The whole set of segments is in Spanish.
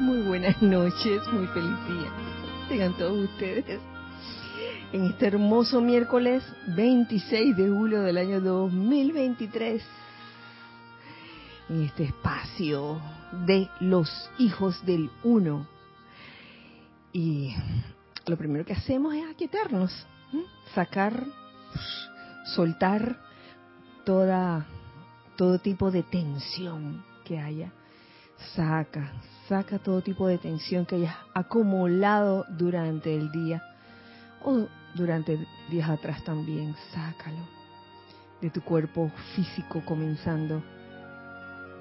Muy buenas noches, muy feliz día. Tengan todos ustedes en este hermoso miércoles 26 de julio del año 2023, en este espacio de los hijos del uno. Y lo primero que hacemos es aquietarnos, sacar, soltar toda todo tipo de tensión que haya. Saca, saca todo tipo de tensión que hayas acumulado durante el día o durante días atrás también. Sácalo de tu cuerpo físico comenzando.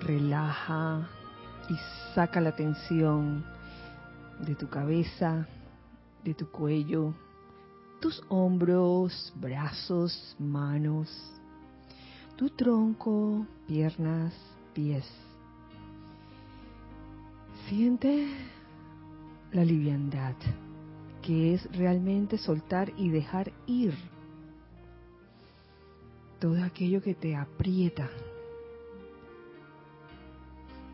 Relaja y saca la tensión de tu cabeza, de tu cuello, tus hombros, brazos, manos, tu tronco, piernas, pies. Siente la liviandad, que es realmente soltar y dejar ir todo aquello que te aprieta.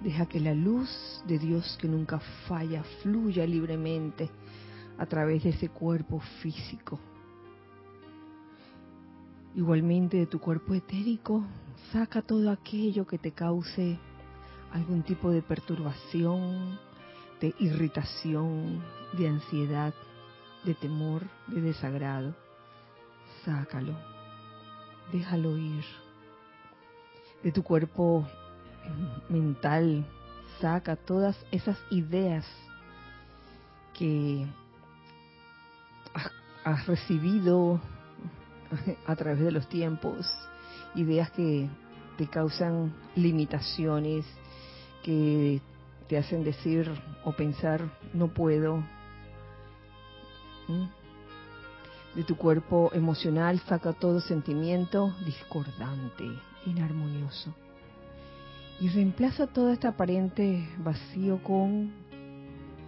Deja que la luz de Dios que nunca falla fluya libremente a través de ese cuerpo físico. Igualmente de tu cuerpo etérico, saca todo aquello que te cause algún tipo de perturbación, de irritación, de ansiedad, de temor, de desagrado. Sácalo, déjalo ir. De tu cuerpo mental, saca todas esas ideas que has recibido a través de los tiempos, ideas que te causan limitaciones, que te hacen decir o pensar no puedo. De tu cuerpo emocional saca todo sentimiento discordante, inarmonioso. Y reemplaza todo este aparente vacío con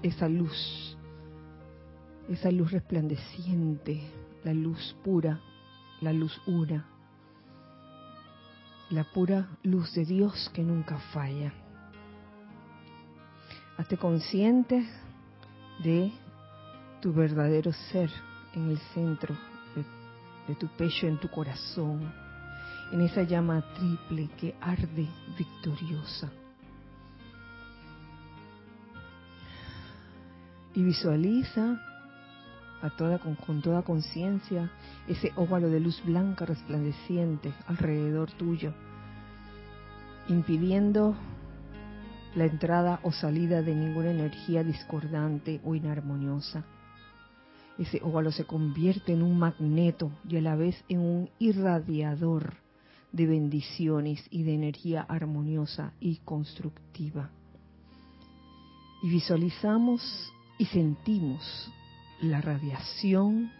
esa luz, esa luz resplandeciente, la luz pura, la luz una, la pura luz de Dios que nunca falla. Hazte consciente de tu verdadero ser en el centro de, tu pecho, en tu corazón, en esa llama triple que arde victoriosa. Y visualiza a toda, con toda conciencia ese óvalo de luz blanca resplandeciente alrededor tuyo, impidiendo la entrada o salida de ninguna energía discordante o inarmoniosa. Ese óvalo se convierte en un magneto y a la vez en un irradiador de bendiciones y de energía armoniosa y constructiva. Y visualizamos y sentimos la radiación,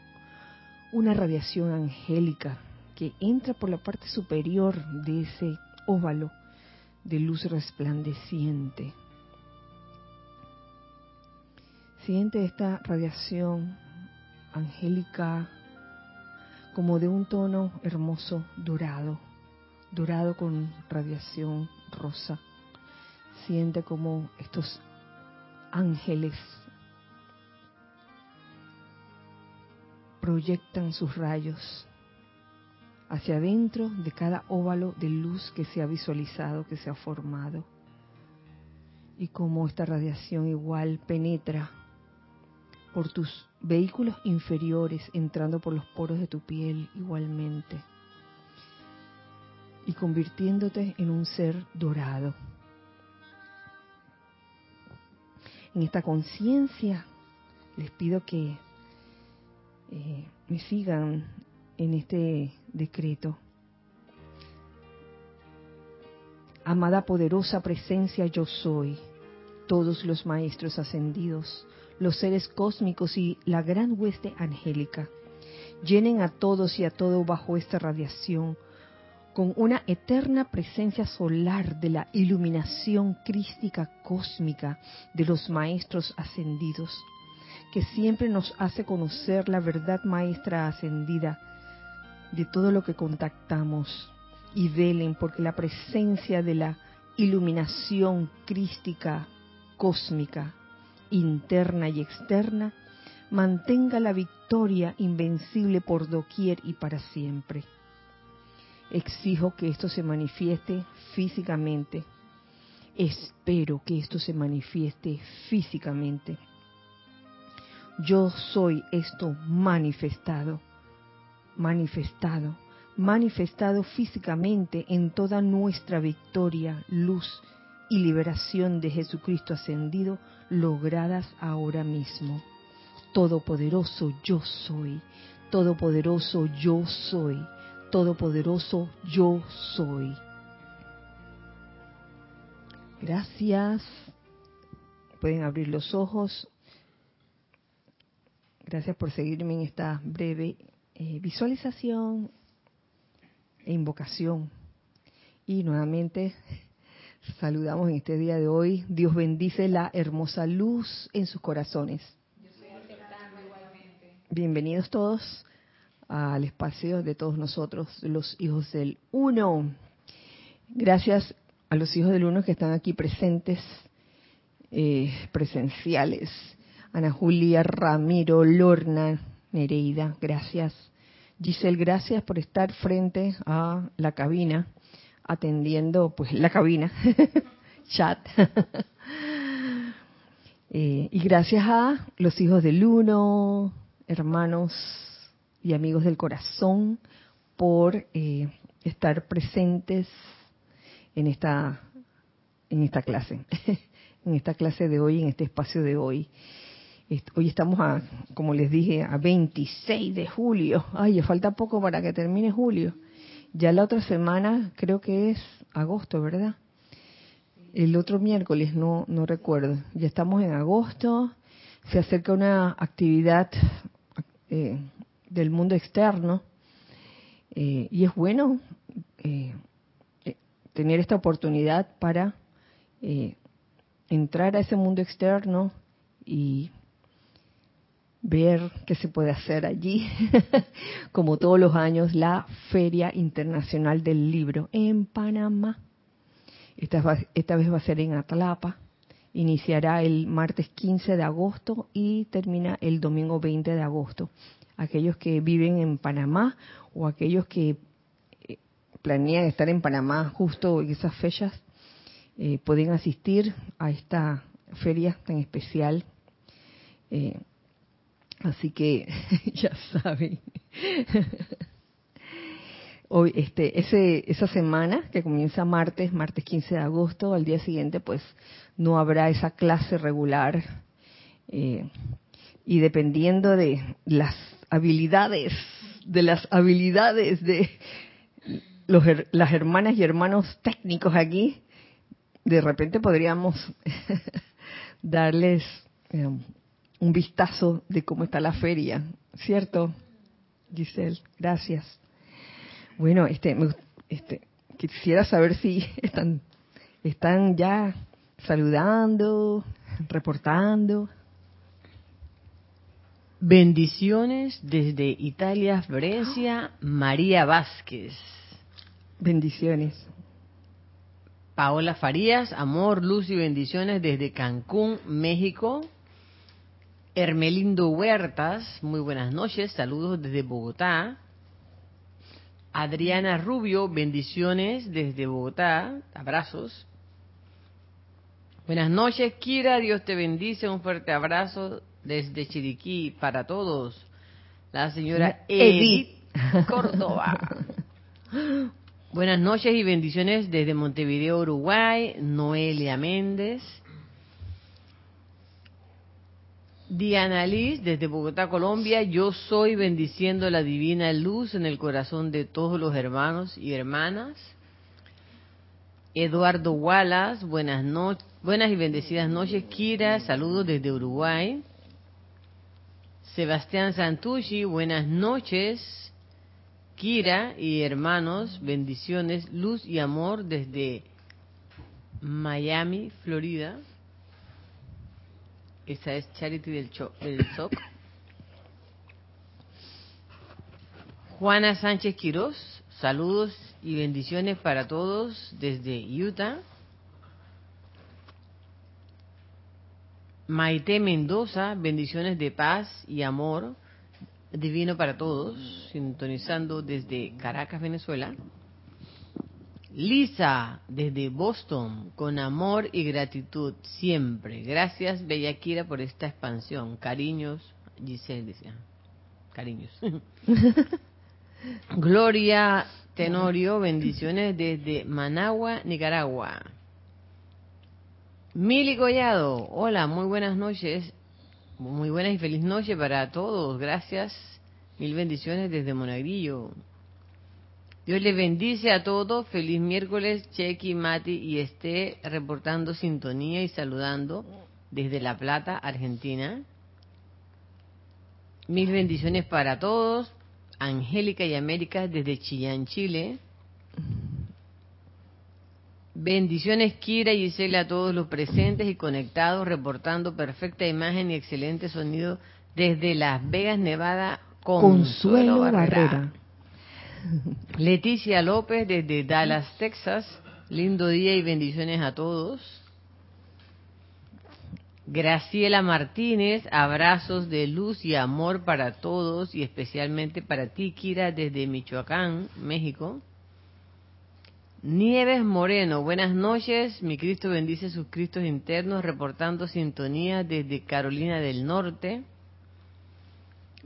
una radiación angélica que entra por la parte superior de ese óvalo de luz resplandeciente. Siente esta radiación angélica como de un tono hermoso dorado, dorado con radiación rosa. Siente como estos ángeles proyectan sus rayos hacia adentro de cada óvalo de luz que se ha visualizado, que se ha formado. Y como esta radiación igual penetra por tus vehículos inferiores, entrando por los poros de tu piel igualmente. Y convirtiéndote en un ser dorado. En esta conciencia les pido que eh, me sigan en este decreto. Amada poderosa presencia yo soy, todos los maestros ascendidos, los seres cósmicos y la gran hueste angélica, llenen a todos y a todo bajo esta radiación con una eterna presencia solar de la iluminación crística cósmica de los maestros ascendidos que siempre nos hace conocer la verdad maestra ascendida de todo lo que contactamos y velen porque la presencia de la iluminación crística cósmica interna y externa, mantenga la victoria invencible por doquier y para siempre. Exijo que esto se manifieste físicamente. Espero que esto se manifieste físicamente. Yo soy esto manifestado, manifestado, manifestado físicamente en toda nuestra victoria, luz y liberación de Jesucristo ascendido logradas ahora mismo. Todopoderoso yo soy, todopoderoso yo soy, todopoderoso yo soy. Gracias. Pueden abrir los ojos. Gracias por seguirme en esta breve eh, visualización e invocación. Y nuevamente saludamos en este día de hoy. Dios bendice la hermosa luz en sus corazones. Bienvenidos todos al espacio de todos nosotros, los hijos del uno. Gracias a los hijos del uno que están aquí presentes, eh, presenciales. Ana Julia, Ramiro, Lorna, Nereida, gracias. Giselle, gracias por estar frente a la cabina, atendiendo pues la cabina, chat. Eh, y gracias a los hijos del uno, hermanos y amigos del corazón, por eh, estar presentes en esta, en esta clase, en esta clase de hoy, en este espacio de hoy. Hoy estamos a, como les dije, a 26 de julio. Ay, falta poco para que termine julio. Ya la otra semana creo que es agosto, ¿verdad? El otro miércoles, no, no recuerdo. Ya estamos en agosto. Se acerca una actividad eh, del mundo externo. Eh, y es bueno eh, tener esta oportunidad para entrar a ese mundo externo y ver qué se puede hacer allí, como todos los años, la Feria Internacional del Libro en Panamá. Esta, esta vez va a ser en Atlapa. Iniciará el martes 15 de agosto y termina el domingo 20 de agosto. Aquellos que viven en Panamá o aquellos que eh, planean estar en Panamá justo en esas fechas, eh, pueden asistir a esta feria tan especial. Eh, Así que ya saben. Hoy, este, ese, esa semana que comienza martes, martes 15 de agosto, al día siguiente, pues no habrá esa clase regular. Eh, y dependiendo de las habilidades, de las habilidades de los, las hermanas y hermanos técnicos aquí, de repente podríamos darles eh, un vistazo de cómo está la feria, ¿cierto? Giselle, gracias. Bueno, este, este, quisiera saber si están, están ya saludando, reportando. Bendiciones desde Italia, Florencia, María Vázquez. Bendiciones. Paola Farías, amor, luz y bendiciones desde Cancún, México. Hermelindo Huertas, muy buenas noches, saludos desde Bogotá. Adriana Rubio, bendiciones desde Bogotá, abrazos. Buenas noches, Kira, Dios te bendice, un fuerte abrazo desde Chiriquí para todos. La señora Edith, Edith Córdoba. Buenas noches y bendiciones desde Montevideo, Uruguay, Noelia Méndez. Diana Liz, desde Bogotá, Colombia, yo soy bendiciendo la divina luz en el corazón de todos los hermanos y hermanas. Eduardo Wallace, buenas noches, buenas y bendecidas noches. Kira, saludos desde Uruguay. Sebastián Santucci, buenas noches. Kira y hermanos, bendiciones, luz y amor desde Miami, Florida. Esa es Charity del, del SOC. Juana Sánchez Quiroz, saludos y bendiciones para todos desde Utah. Maite Mendoza, bendiciones de paz y amor divino para todos, sintonizando desde Caracas, Venezuela. Lisa, desde Boston, con amor y gratitud siempre. Gracias, Bellaquira, por esta expansión. Cariños, Giselle decía. Cariños. Gloria Tenorio, bendiciones desde Managua, Nicaragua. Mili Collado, hola, muy buenas noches, muy buenas y feliz noche para todos, gracias, mil bendiciones desde Monagrillo. Dios les bendice a todos, feliz miércoles, Chequi, Mati y esté reportando sintonía y saludando desde La Plata, Argentina. Mil bendiciones para todos, Angélica y América desde Chillán, Chile. Bendiciones, Kira y Gisela, a todos los presentes y conectados, reportando perfecta imagen y excelente sonido desde Las Vegas, Nevada, Consuelo, Barrera. Leticia López desde Dallas, Texas. Lindo día y bendiciones a todos. Graciela Martínez, abrazos de luz y amor para todos y especialmente para ti, Kira, desde Michoacán, México. Nieves Moreno, buenas noches. Mi Cristo bendice sus Cristos internos, reportando sintonía desde Carolina del Norte.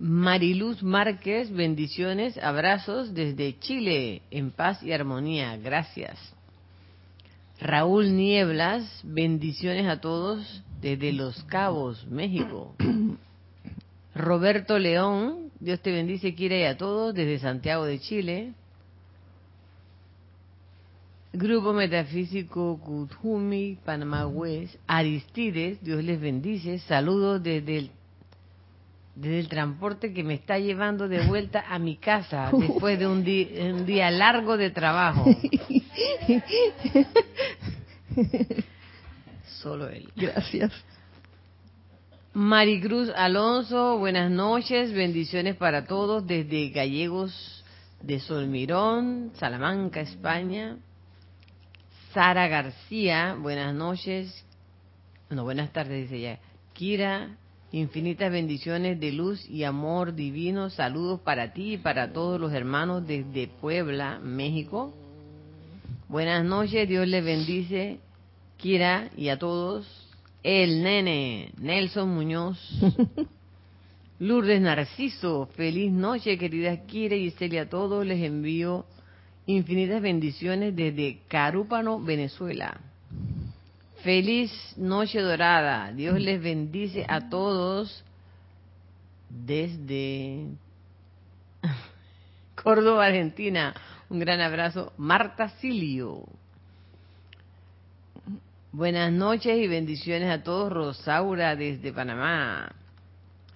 Mariluz Márquez, bendiciones, abrazos desde Chile, en paz y armonía. Gracias. Raúl Nieblas, bendiciones a todos desde Los Cabos, México. Roberto León, Dios te bendice, quiere a todos desde Santiago de Chile. Grupo Metafísico Kutjumi, Panamá West, Aristides, Dios les bendice, saludos desde el, desde el transporte que me está llevando de vuelta a mi casa después de un, un día largo de trabajo. Solo él. Gracias. Maricruz Alonso, buenas noches, bendiciones para todos desde Gallegos de Solmirón, Salamanca, España. Sara García, buenas noches. No, buenas tardes, dice ella. Kira, infinitas bendiciones de luz y amor divino. Saludos para ti y para todos los hermanos desde Puebla, México. Buenas noches, Dios les bendice, Kira, y a todos. El nene, Nelson Muñoz. Lourdes Narciso, feliz noche, queridas Kira y Celia, a todos les envío Infinitas bendiciones desde Carúpano, Venezuela. Feliz noche dorada. Dios les bendice a todos desde Córdoba, Argentina. Un gran abrazo. Marta Silio. Buenas noches y bendiciones a todos. Rosaura desde Panamá.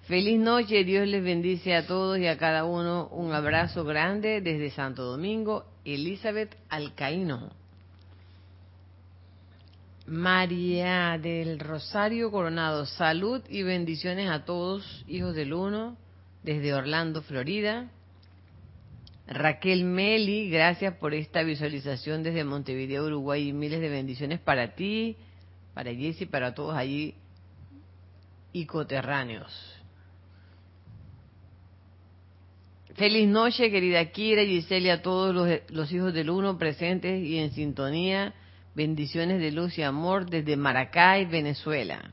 Feliz noche, Dios les bendice a todos y a cada uno. Un abrazo grande desde Santo Domingo, Elizabeth Alcaíno. María del Rosario Coronado, salud y bendiciones a todos, hijos del uno, desde Orlando, Florida. Raquel Meli, gracias por esta visualización desde Montevideo, Uruguay, y miles de bendiciones para ti, para Jessy, para todos allí y coterráneos. Feliz noche, querida Kira, Giselle, a todos los, hijos del uno presentes y en sintonía. Bendiciones de luz y amor desde Maracay, Venezuela.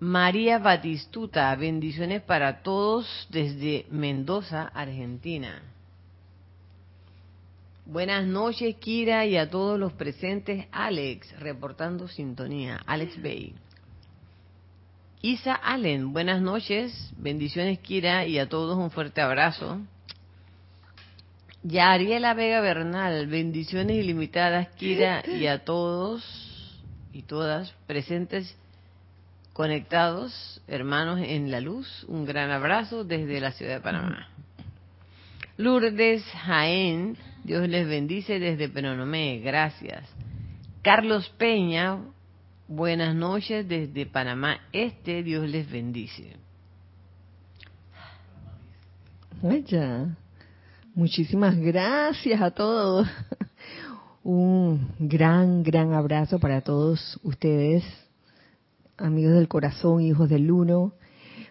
María Batistuta, bendiciones para todos desde Mendoza, Argentina. Buenas noches, Kira, y a todos los presentes. Alex, reportando sintonía. Alex Bay. Isa Allen, buenas noches, bendiciones Kira y a todos un fuerte abrazo. Yariela Vega Bernal, bendiciones ilimitadas Kira y a todos y todas presentes conectados, hermanos en la luz, un gran abrazo desde la ciudad de Panamá. Lourdes Jaén, Dios les bendice desde Penonomé, gracias. Carlos Peña, Buenas noches desde Panamá Este, Dios les bendice. Muchísimas gracias a todos. Un gran, gran abrazo para todos ustedes amigos del corazón, hijos del uno,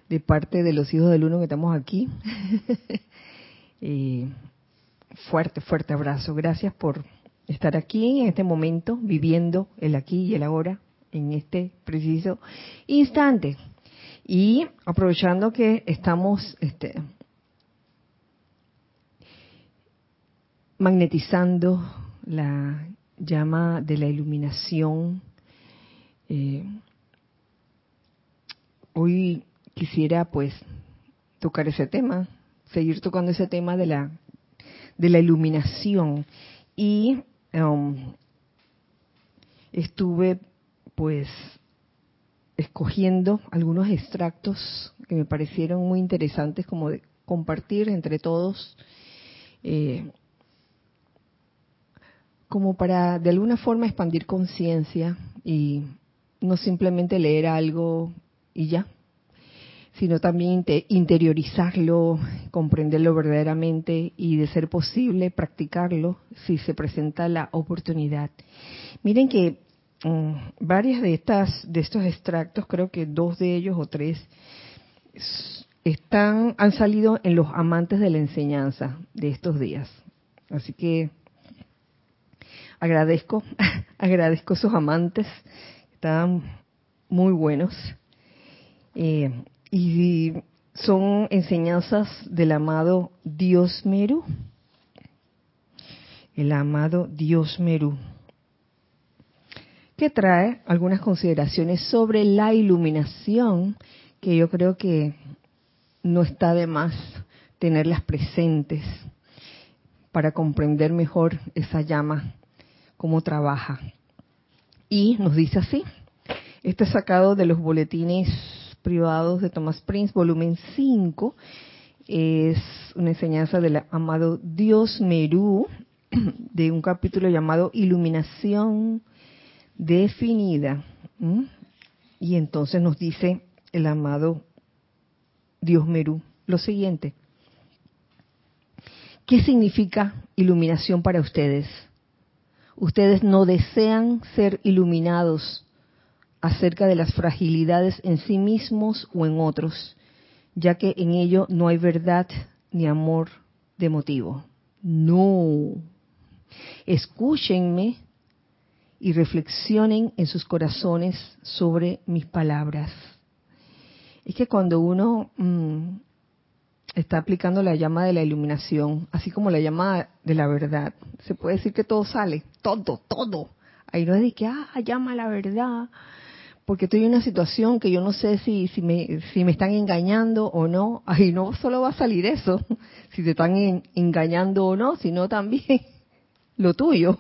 de parte de los hijos del uno que estamos aquí. fuerte, fuerte abrazo. Gracias por estar aquí en este momento, viviendo el aquí y el ahora, en este preciso instante. Y aprovechando que estamos este, magnetizando la llama de la iluminación, eh, hoy quisiera pues tocar ese tema, seguir tocando ese tema de la de la iluminación. Y um, estuve pues escogiendo algunos extractos que me parecieron muy interesantes como de compartir entre todos. Eh, como para de alguna forma expandir conciencia y no simplemente leer algo y ya, sino también interiorizarlo, comprenderlo verdaderamente y de ser posible practicarlo si se presenta la oportunidad. Miren que mm, varias de estas de estos extractos, creo que dos de ellos o tres están han salido en los amantes de la enseñanza de estos días. Así que agradezco, agradezco a sus amantes, están muy buenos. Eh, y son enseñanzas del amado Dios Meru, el amado Dios Meru, que trae algunas consideraciones sobre la iluminación que yo creo que no está de más tenerlas presentes para comprender mejor esa llama cómo trabaja. Y nos dice así, este es sacado de los boletines privados de Thomas Prince, volumen 5, es una enseñanza del amado Dios Merú, de un capítulo llamado Iluminación definida. Y entonces nos dice el amado Dios Merú lo siguiente. ¿Qué significa iluminación para ustedes? Ustedes no desean ser iluminados acerca de las fragilidades en sí mismos o en otros, ya que en ello no hay verdad ni amor de motivo. No. Escúchenme y reflexionen en sus corazones sobre mis palabras. Es que cuando uno mm, está aplicando la llama de la iluminación, así como la llama de la verdad. Se puede decir que todo sale, todo, todo. Ahí no es de que, ah, llama la verdad, porque estoy en una situación que yo no sé si, si, me, si me están engañando o no. Ahí no solo va a salir eso, si te están engañando o no, sino también lo tuyo,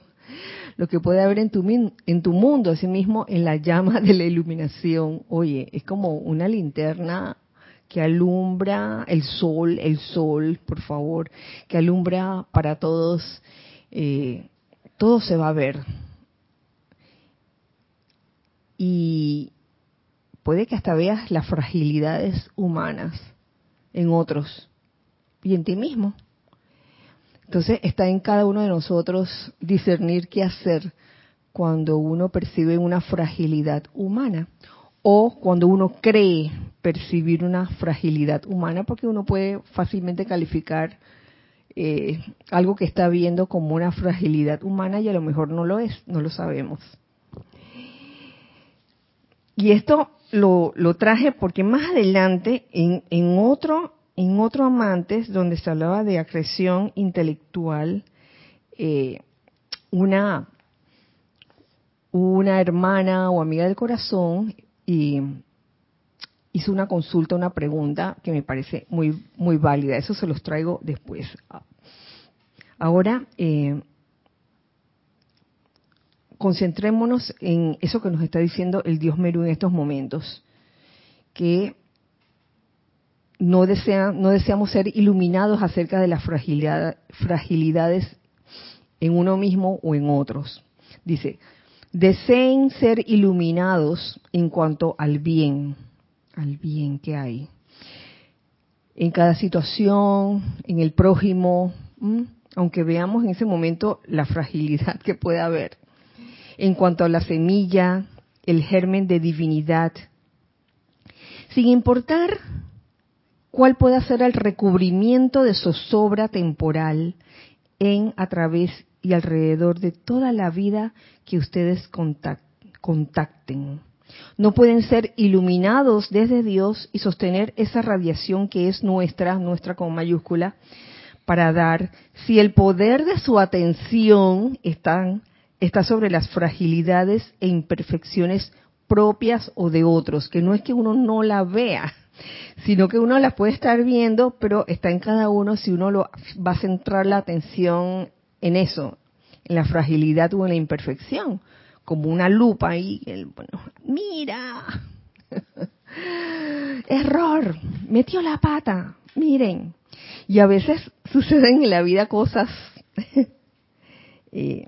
lo que puede haber en tu, en tu mundo, así mismo en la llama de la iluminación. Oye, es como una linterna que alumbra el sol, el sol, por favor, que alumbra para todos, eh, todo se va a ver. Y puede que hasta veas las fragilidades humanas en otros y en ti mismo. Entonces está en cada uno de nosotros discernir qué hacer cuando uno percibe una fragilidad humana o cuando uno cree percibir una fragilidad humana, porque uno puede fácilmente calificar eh, algo que está viendo como una fragilidad humana y a lo mejor no lo es, no lo sabemos. Y esto lo, traje porque más adelante, en, otro, en otro Amantes, donde se hablaba de acreción intelectual, eh, una, una hermana o amiga del corazón y hizo una consulta, una pregunta que me parece muy, muy válida. Eso se los traigo después. Ahora, eh, concentrémonos en eso que nos está diciendo el Dios Meru en estos momentos, que no, desean, no deseamos ser iluminados acerca de las fragilidad, fragilidades en uno mismo o en otros. Dice, deseen ser iluminados en cuanto al bien, al bien que hay. En cada situación, en el prójimo, aunque veamos en ese momento la fragilidad que puede haber. En cuanto a la semilla, el germen de divinidad sin importar cuál pueda ser el recubrimiento de zozobra temporal en, a través y alrededor de toda la vida que ustedes contacten. No pueden ser iluminados desde Dios y sostener esa radiación que es nuestra, nuestra con mayúscula, para dar si el poder de su atención está, está sobre las fragilidades e imperfecciones propias o de otros, que no es que uno no la vea, sino que uno la puede estar viendo, pero está en cada uno si uno lo, va a centrar la atención en eso, en la fragilidad o en la imperfección, como una lupa ahí, el, bueno, mira, error, metió la pata, miren. Y a veces suceden en la vida cosas eh,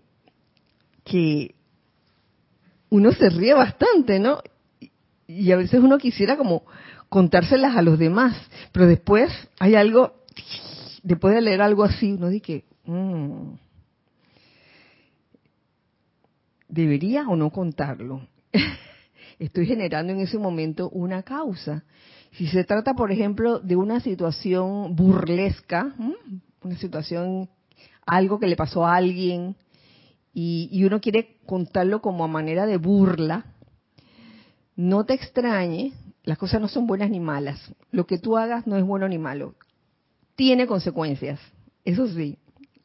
que uno se ríe bastante, ¿no? Y a veces uno quisiera como contárselas a los demás, pero después hay algo, después de leer algo así, uno dice que, mm, ¿debería o no contarlo? Estoy generando en ese momento una causa. Si se trata, por ejemplo, de una situación burlesca, una situación, algo que le pasó a alguien, y, uno quiere contarlo como a manera de burla, no te extrañe, las cosas no son buenas ni malas. Lo que tú hagas no es bueno ni malo. Tiene consecuencias, eso sí.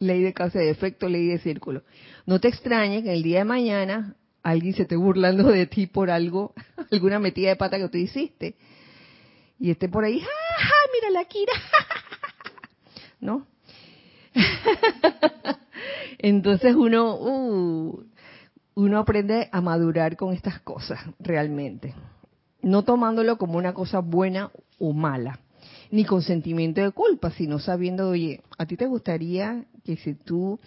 Ley de causa y efecto, ley de círculo. No te extrañe que el día de mañana alguien se esté burlando de ti por algo, alguna metida de pata que tú hiciste. Y esté por ahí, ¡ja, mira la Kira! ¿No? Entonces uno, uh, uno aprende a madurar con estas cosas realmente, no tomándolo como una cosa buena o mala, ni con sentimiento de culpa, sino sabiendo, oye, a ti te gustaría que si tú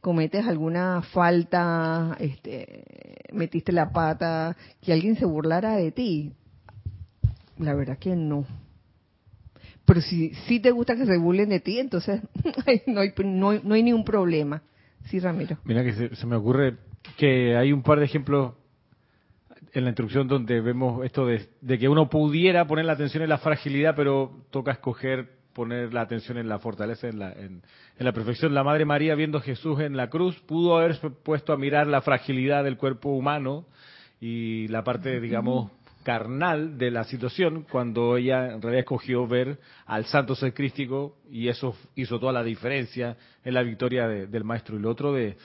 cometes alguna falta, este, metiste la pata, que alguien se burlara de ti. La verdad que no. Pero si, si te gusta que se burlen de ti, entonces no hay, no, no hay ningún problema. Sí, Ramiro. Mira que se, me ocurre que hay un par de ejemplos en la instrucción donde vemos esto de, que uno pudiera poner la atención en la fragilidad, pero toca escoger poner la atención en la fortaleza, en la, en, la perfección. La Madre María, viendo a Jesús en la cruz, pudo haber puesto a mirar la fragilidad del cuerpo humano y la parte, digamos, carnal de la situación cuando ella en realidad escogió ver al santo ser crístico y eso hizo toda la diferencia en la victoria del maestro. Y lo otro de,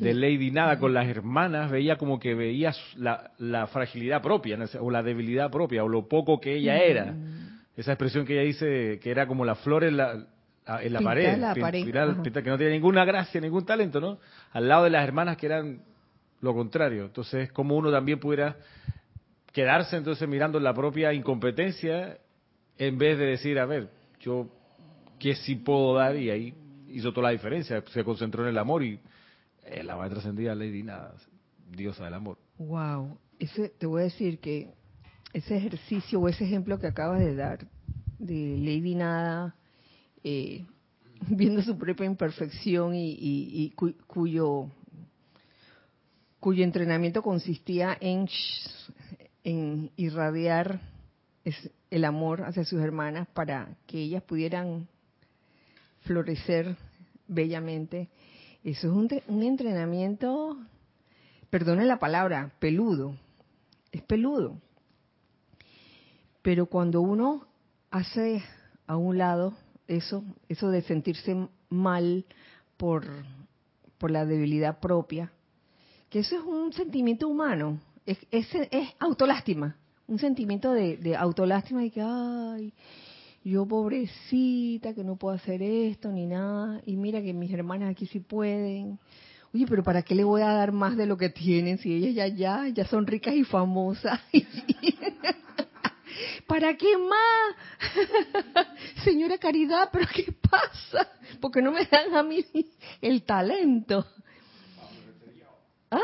Lady Nada con las hermanas, veía como que veía la, fragilidad propia o la debilidad propia o lo poco que ella era. Esa expresión que ella dice que era como la flor en la, en la pared, que no tenía ninguna gracia, ningún talento, ¿no? Al lado de las hermanas que eran lo contrario. Entonces, como uno también pudiera quedarse entonces mirando la propia incompetencia en vez de decir, a ver, yo qué sí puedo dar y ahí hizo toda la diferencia, se concentró en el amor y eh, la maestra ascendida Lady Nada, diosa del amor. Wow, ese te voy a decir que ese ejercicio o ese ejemplo que acabas de dar de Lady Nada eh, viendo su propia imperfección y, cuyo cuyo entrenamiento consistía en en irradiar el amor hacia sus hermanas para que ellas pudieran florecer bellamente. Eso es un, un entrenamiento, perdone la palabra, peludo. Es peludo. Pero cuando uno hace a un lado eso, eso de sentirse mal por, por la debilidad propia, que eso es un sentimiento humano, es, es, autolástima, un sentimiento de, de autolástima y que, ay, yo pobrecita, que no puedo hacer esto ni nada, y mira que mis hermanas aquí sí pueden. Oye, pero ¿para qué le voy a dar más de lo que tienen si ellas ya, ya, ya son ricas y famosas? ¿Para qué más? Señora Caridad, ¿pero qué pasa? Porque no me dan a mí el talento. ¿Ah?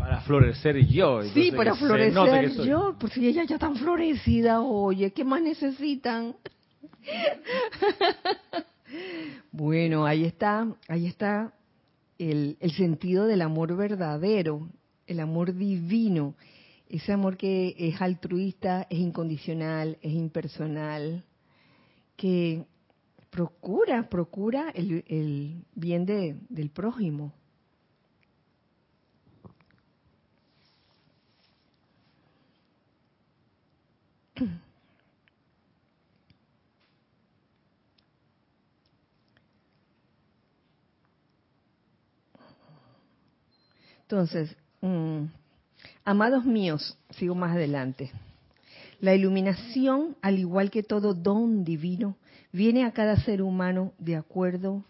para florecer yo. sí, para florecer yo, por si ella ya tan florecida, oye, ¿qué más necesitan? bueno, ahí está, ahí está el, el sentido del amor verdadero, el amor divino, ese amor que es altruista, es incondicional, es impersonal, que procura, procura el, el bien de, del prójimo. Entonces, mm, amados míos, sigo más adelante. La iluminación, al igual que todo don divino, viene a cada ser humano de acuerdo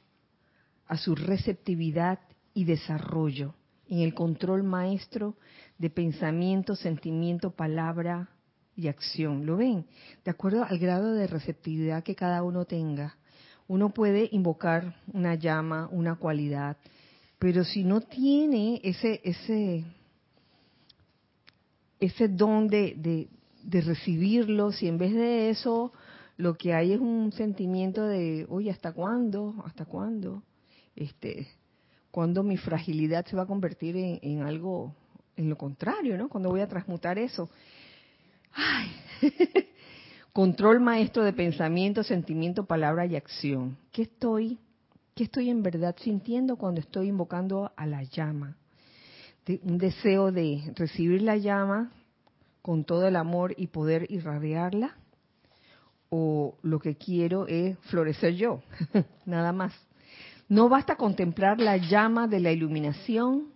a su receptividad y desarrollo en el control maestro de pensamiento, sentimiento, palabra y acción. ¿Lo ven? De acuerdo al grado de receptividad que cada uno tenga. Uno puede invocar una llama, una cualidad, pero si no tiene ese ese ese don de, de, recibirlo, si en vez de eso lo que hay es un sentimiento de, oye, ¿hasta cuándo? ¿Hasta cuándo? Este, ¿Cuándo mi fragilidad se va a convertir en, algo, en lo contrario, ¿no? Cuando voy a transmutar eso. Ay, control maestro de pensamiento, sentimiento, palabra y acción. ¿Qué estoy, qué estoy en verdad sintiendo cuando estoy invocando a la llama? De, un deseo de recibir la llama con todo el amor y poder irradiarla o lo que quiero es florecer yo, nada más. No basta contemplar la llama de la iluminación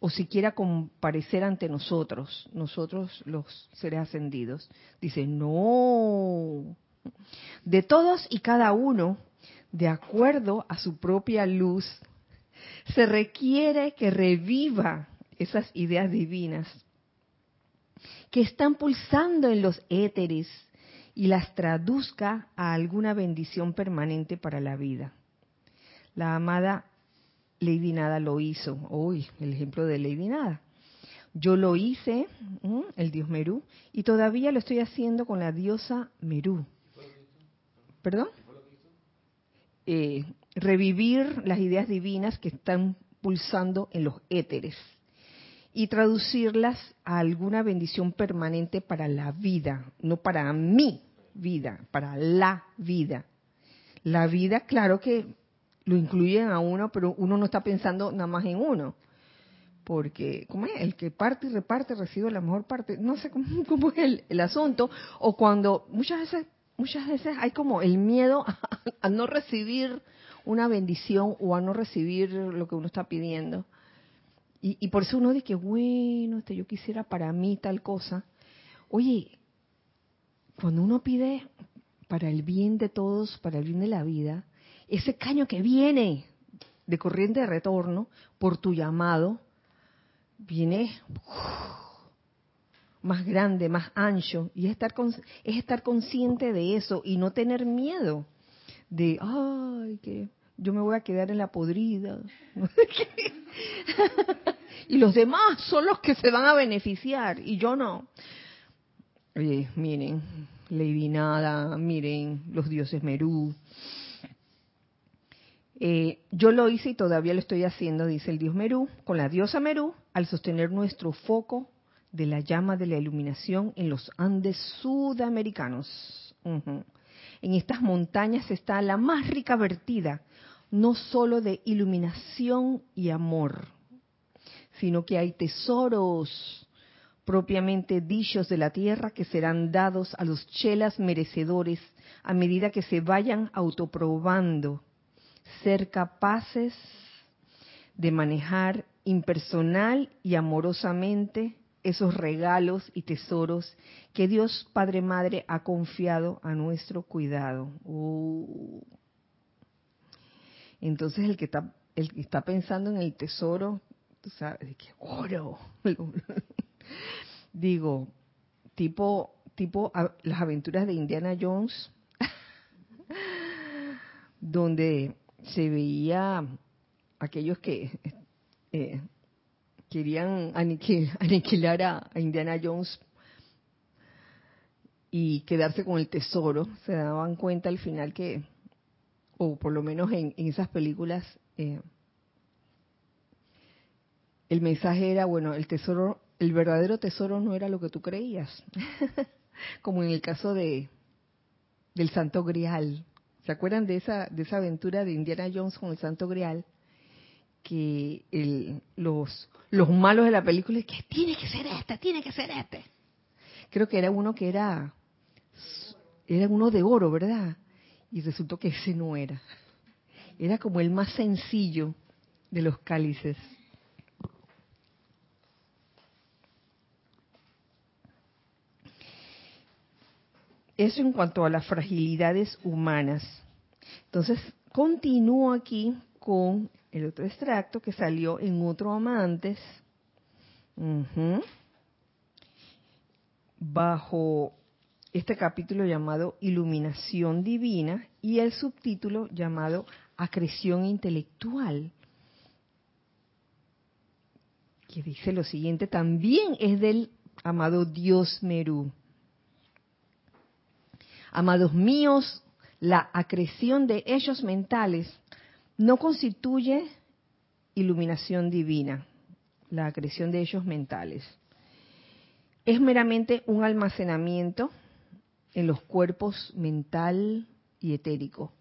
o siquiera comparecer ante nosotros, nosotros los seres ascendidos. Dice, no, de todos y cada uno, de acuerdo a su propia luz, se requiere que reviva esas ideas divinas que están pulsando en los éteres y las traduzca a alguna bendición permanente para la vida. La amada Lady Nada lo hizo. Uy, el ejemplo de Lady Nada. Yo lo hice, el dios Merú, y todavía lo estoy haciendo con la diosa Merú. ¿Perdón? Eh, revivir las ideas divinas que están pulsando en los éteres y traducirlas a alguna bendición permanente para la vida, no para mí, vida, para la vida. La vida, claro que lo incluyen a uno, pero uno no está pensando nada más en uno. Porque, ¿cómo es? El que parte y reparte recibe la mejor parte. No sé cómo, es el, el, asunto. O cuando muchas veces, muchas veces hay como el miedo a no recibir una bendición o a no recibir lo que uno está pidiendo. Y, por eso uno dice que, bueno, este, yo quisiera para mí tal cosa. Oye, cuando uno pide para el bien de todos, para el bien de la vida, ese caño que viene de corriente de retorno por tu llamado, viene más grande, más ancho, y es estar, es estar consciente de eso y no tener miedo de, ay, que yo me voy a quedar en la podrida. y los demás son los que se van a beneficiar y yo no. Oye, miren, Lady Nada, miren, los dioses Merú. Eh, yo lo hice y todavía lo estoy haciendo, dice el dios Merú, con la diosa Merú, al sostener nuestro foco de la llama de la iluminación en los Andes sudamericanos. En estas montañas está la más rica vertida, no solo de iluminación y amor, sino que hay tesoros propiamente dichos de la tierra que serán dados a los chelas merecedores a medida que se vayan autoprobando ser capaces de manejar impersonal y amorosamente esos regalos y tesoros que Dios Padre Madre ha confiado a nuestro cuidado. Uh. Entonces el que está el que está pensando en el tesoro, sabes, que oro. Digo, tipo tipo las aventuras de Indiana Jones donde se veía aquellos que eh, querían aniquilar, a, Indiana Jones y quedarse con el tesoro, se daban cuenta al final que, o por lo menos en, en esas películas, eh, el mensaje era, bueno, el tesoro el verdadero tesoro no era lo que tú creías. Como en el caso de del Santo Grial. ¿Se acuerdan de esa de esa aventura de Indiana Jones con el Santo Grial? Que el, los los malos de la película es que tiene que ser este, tiene que ser este. Creo que era uno que era era uno de oro, ¿verdad? Y resultó que ese no era. Era como el más sencillo de los cálices. Eso en cuanto a las fragilidades humanas. Entonces, continúo aquí con el otro extracto que salió en otro amantes, bajo este capítulo llamado Iluminación Divina y el subtítulo llamado Acreción Intelectual, que dice lo siguiente, también es del amado Dios Merú. Amados míos, la acreción de ellos mentales no constituye iluminación divina, la acreción de ellos mentales. Es meramente un almacenamiento en los cuerpos mental y etérico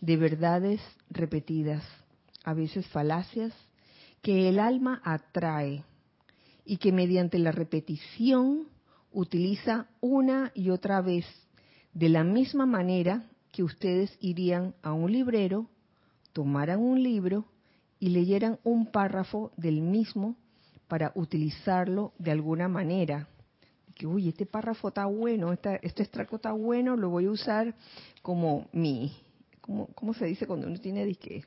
de verdades repetidas, a veces falacias, que el alma atrae y que mediante la repetición utiliza una y otra vez de la misma manera que ustedes irían a un librero, tomaran un libro y leyeran un párrafo del mismo para utilizarlo de alguna manera. Que, uy, este párrafo está bueno, este, este extracto está bueno, lo voy a usar como mi, ¿cómo, cómo se dice cuando uno tiene disque?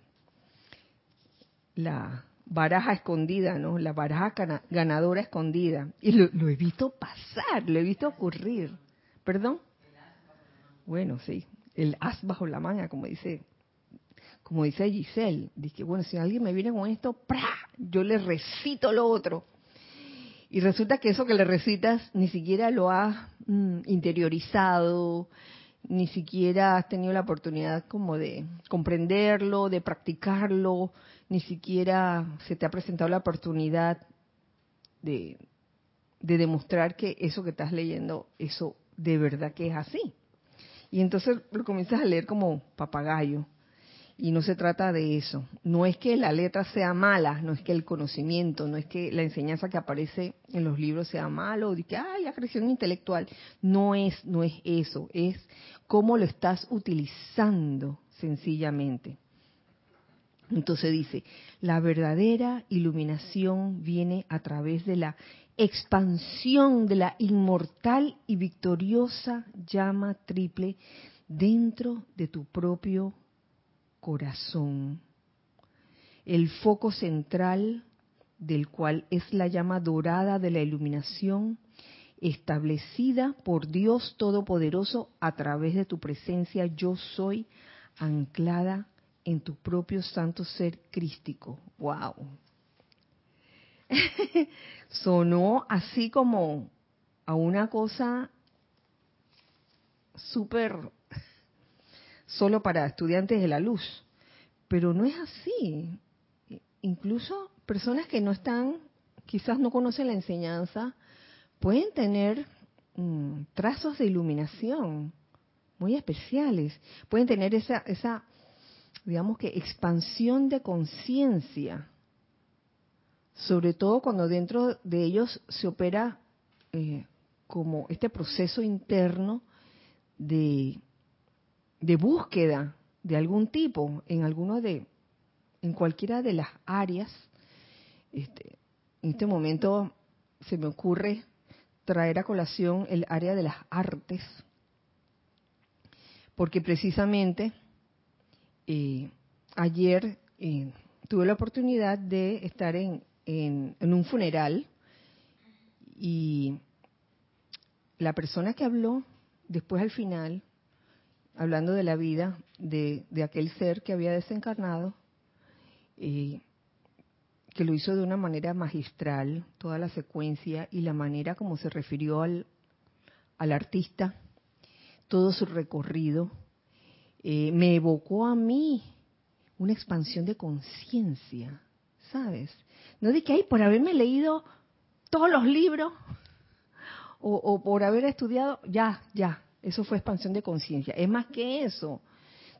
La baraja escondida, ¿no? La baraja ganadora escondida. Y lo, lo he visto pasar, lo he visto ocurrir. ¿Perdón? Bueno, sí, el as bajo la manga, como dice, como dice Giselle. Dice, bueno, si alguien me viene con esto, ¡pra! yo le recito lo otro. Y resulta que eso que le recitas ni siquiera lo has mm, interiorizado, ni siquiera has tenido la oportunidad como de comprenderlo, de practicarlo, ni siquiera se te ha presentado la oportunidad de, de demostrar que eso que estás leyendo, eso de verdad que es así. Y entonces lo comienzas a leer como papagayo. Y no se trata de eso. No es que la letra sea mala, no es que el conocimiento, no es que la enseñanza que aparece en los libros sea malo, de que hay acreción intelectual. No es, no es eso, es cómo lo estás utilizando sencillamente. Entonces dice, la verdadera iluminación viene a través de la expansión de la inmortal y victoriosa llama triple dentro de tu propio corazón. El foco central del cual es la llama dorada de la iluminación establecida por Dios Todopoderoso a través de tu presencia yo soy anclada en tu propio santo ser crístico. Wow. sonó así como a una cosa súper solo para estudiantes de la luz, pero no es así. Incluso personas que no están, quizás no conocen la enseñanza, pueden tener mm, trazos de iluminación muy especiales, pueden tener esa, esa digamos que expansión de conciencia. Sobre todo cuando dentro de ellos se opera eh, como este proceso interno de, de, búsqueda de algún tipo en alguno de en cualquiera de las áreas este, en este momento se me ocurre traer a colación el área de las artes porque precisamente eh, ayer eh, tuve la oportunidad de estar en, en, un funeral y la persona que habló después al final, hablando de la vida de, aquel ser que había desencarnado, eh, que lo hizo de una manera magistral, toda la secuencia y la manera como se refirió al, al artista, todo su recorrido, eh, me evocó a mí una expansión de conciencia, ¿sabes? No de que, hay por haberme leído todos los libros o, por haber estudiado, ya, ya, eso fue expansión de conciencia. Es más que eso.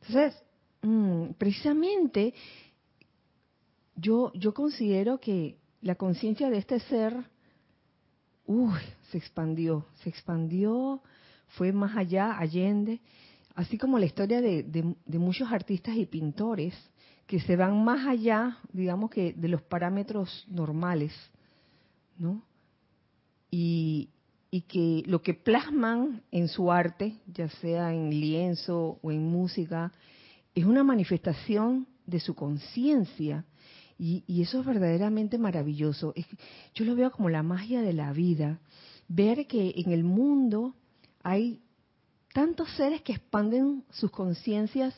Entonces, mm, precisamente, yo, yo considero que la conciencia de este ser, uy, se expandió, se expandió, fue más allá, allende, así como la historia de, de, muchos artistas y pintores que se van más allá, digamos que de los parámetros normales, ¿no? Y, y que lo que plasman en su arte, ya sea en lienzo o en música, es una manifestación de su conciencia. Y, eso es verdaderamente maravilloso. yo lo veo como la magia de la vida. Ver que en el mundo hay tantos seres que expanden sus conciencias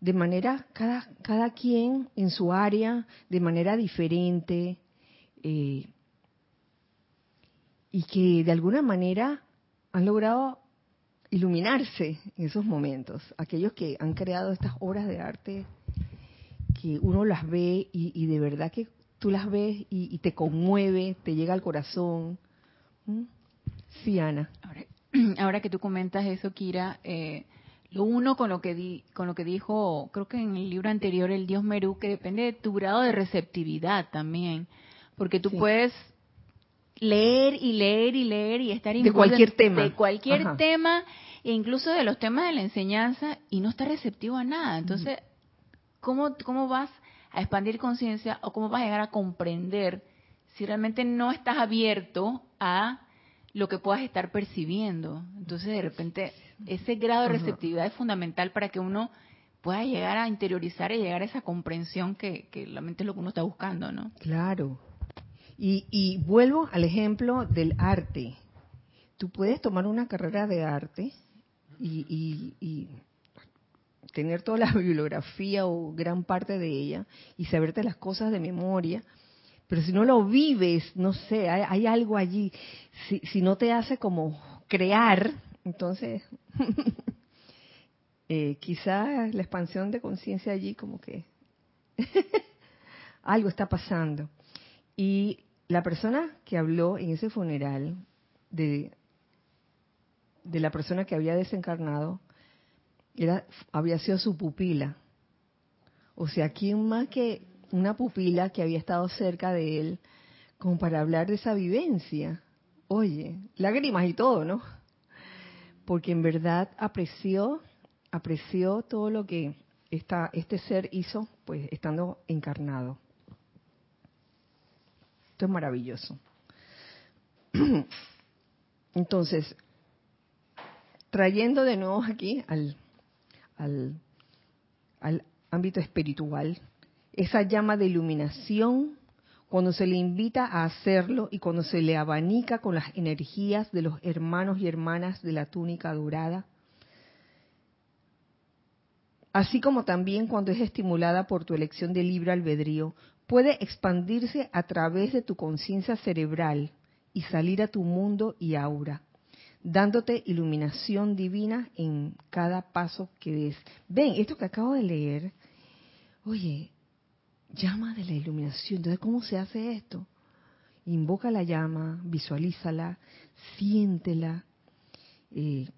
de manera, cada, cada quien en su área, de manera diferente. Eh, y que de alguna manera han logrado iluminarse en esos momentos. Aquellos que han creado estas obras de arte que uno las ve y, de verdad que tú las ves y, te conmueve, te llega al corazón. ¿Mm? Sí, Ana. Ahora, que tú comentas eso, Kira, eh, lo uno con lo que di, con lo que dijo, creo que en el libro anterior el Dios Merú, que depende de tu grado de receptividad también, porque tú puedes leer y leer y leer y estar de cualquier tema. de cualquier tema e incluso de los temas de la enseñanza y no estar receptivo a nada. Entonces cómo cómo vas a expandir conciencia o cómo vas a llegar a comprender si realmente no estás abierto a lo que puedas estar percibiendo entonces de repente ese grado de receptividad es fundamental para que uno pueda llegar a interiorizar y llegar a esa comprensión que, que realmente es lo que uno está buscando no claro y, vuelvo al ejemplo del arte. Tú puedes tomar una carrera de arte y, tener toda la bibliografía o gran parte de ella y saberte las cosas de memoria, pero si no lo vives, no sé, hay, algo allí. Si, si, no te hace como crear, entonces eh, quizás la expansión de conciencia allí como que algo está pasando. Y la persona que habló en ese funeral de, de la persona que había desencarnado era, había sido su pupila. O sea, ¿quién más que una pupila que había estado cerca de él como para hablar de esa vivencia? Oye, lágrimas y todo, ¿no? Porque en verdad apreció, apreció todo lo que esta, este ser hizo, pues estando encarnado es maravilloso. Entonces, trayendo de nuevo aquí al, al, al ámbito espiritual, esa llama de iluminación, cuando se le invita a hacerlo y cuando se le abanica con las energías de los hermanos y hermanas de la túnica dorada, así como también cuando es estimulada por tu elección de libre albedrío, puede expandirse a través de tu conciencia cerebral y salir a tu mundo y aura, dándote iluminación divina en cada paso que des. Ven, esto que acabo de leer, oye, llama de la iluminación. Entonces, ¿cómo se hace esto? Invoca la llama, visualízala, siéntela. Eh,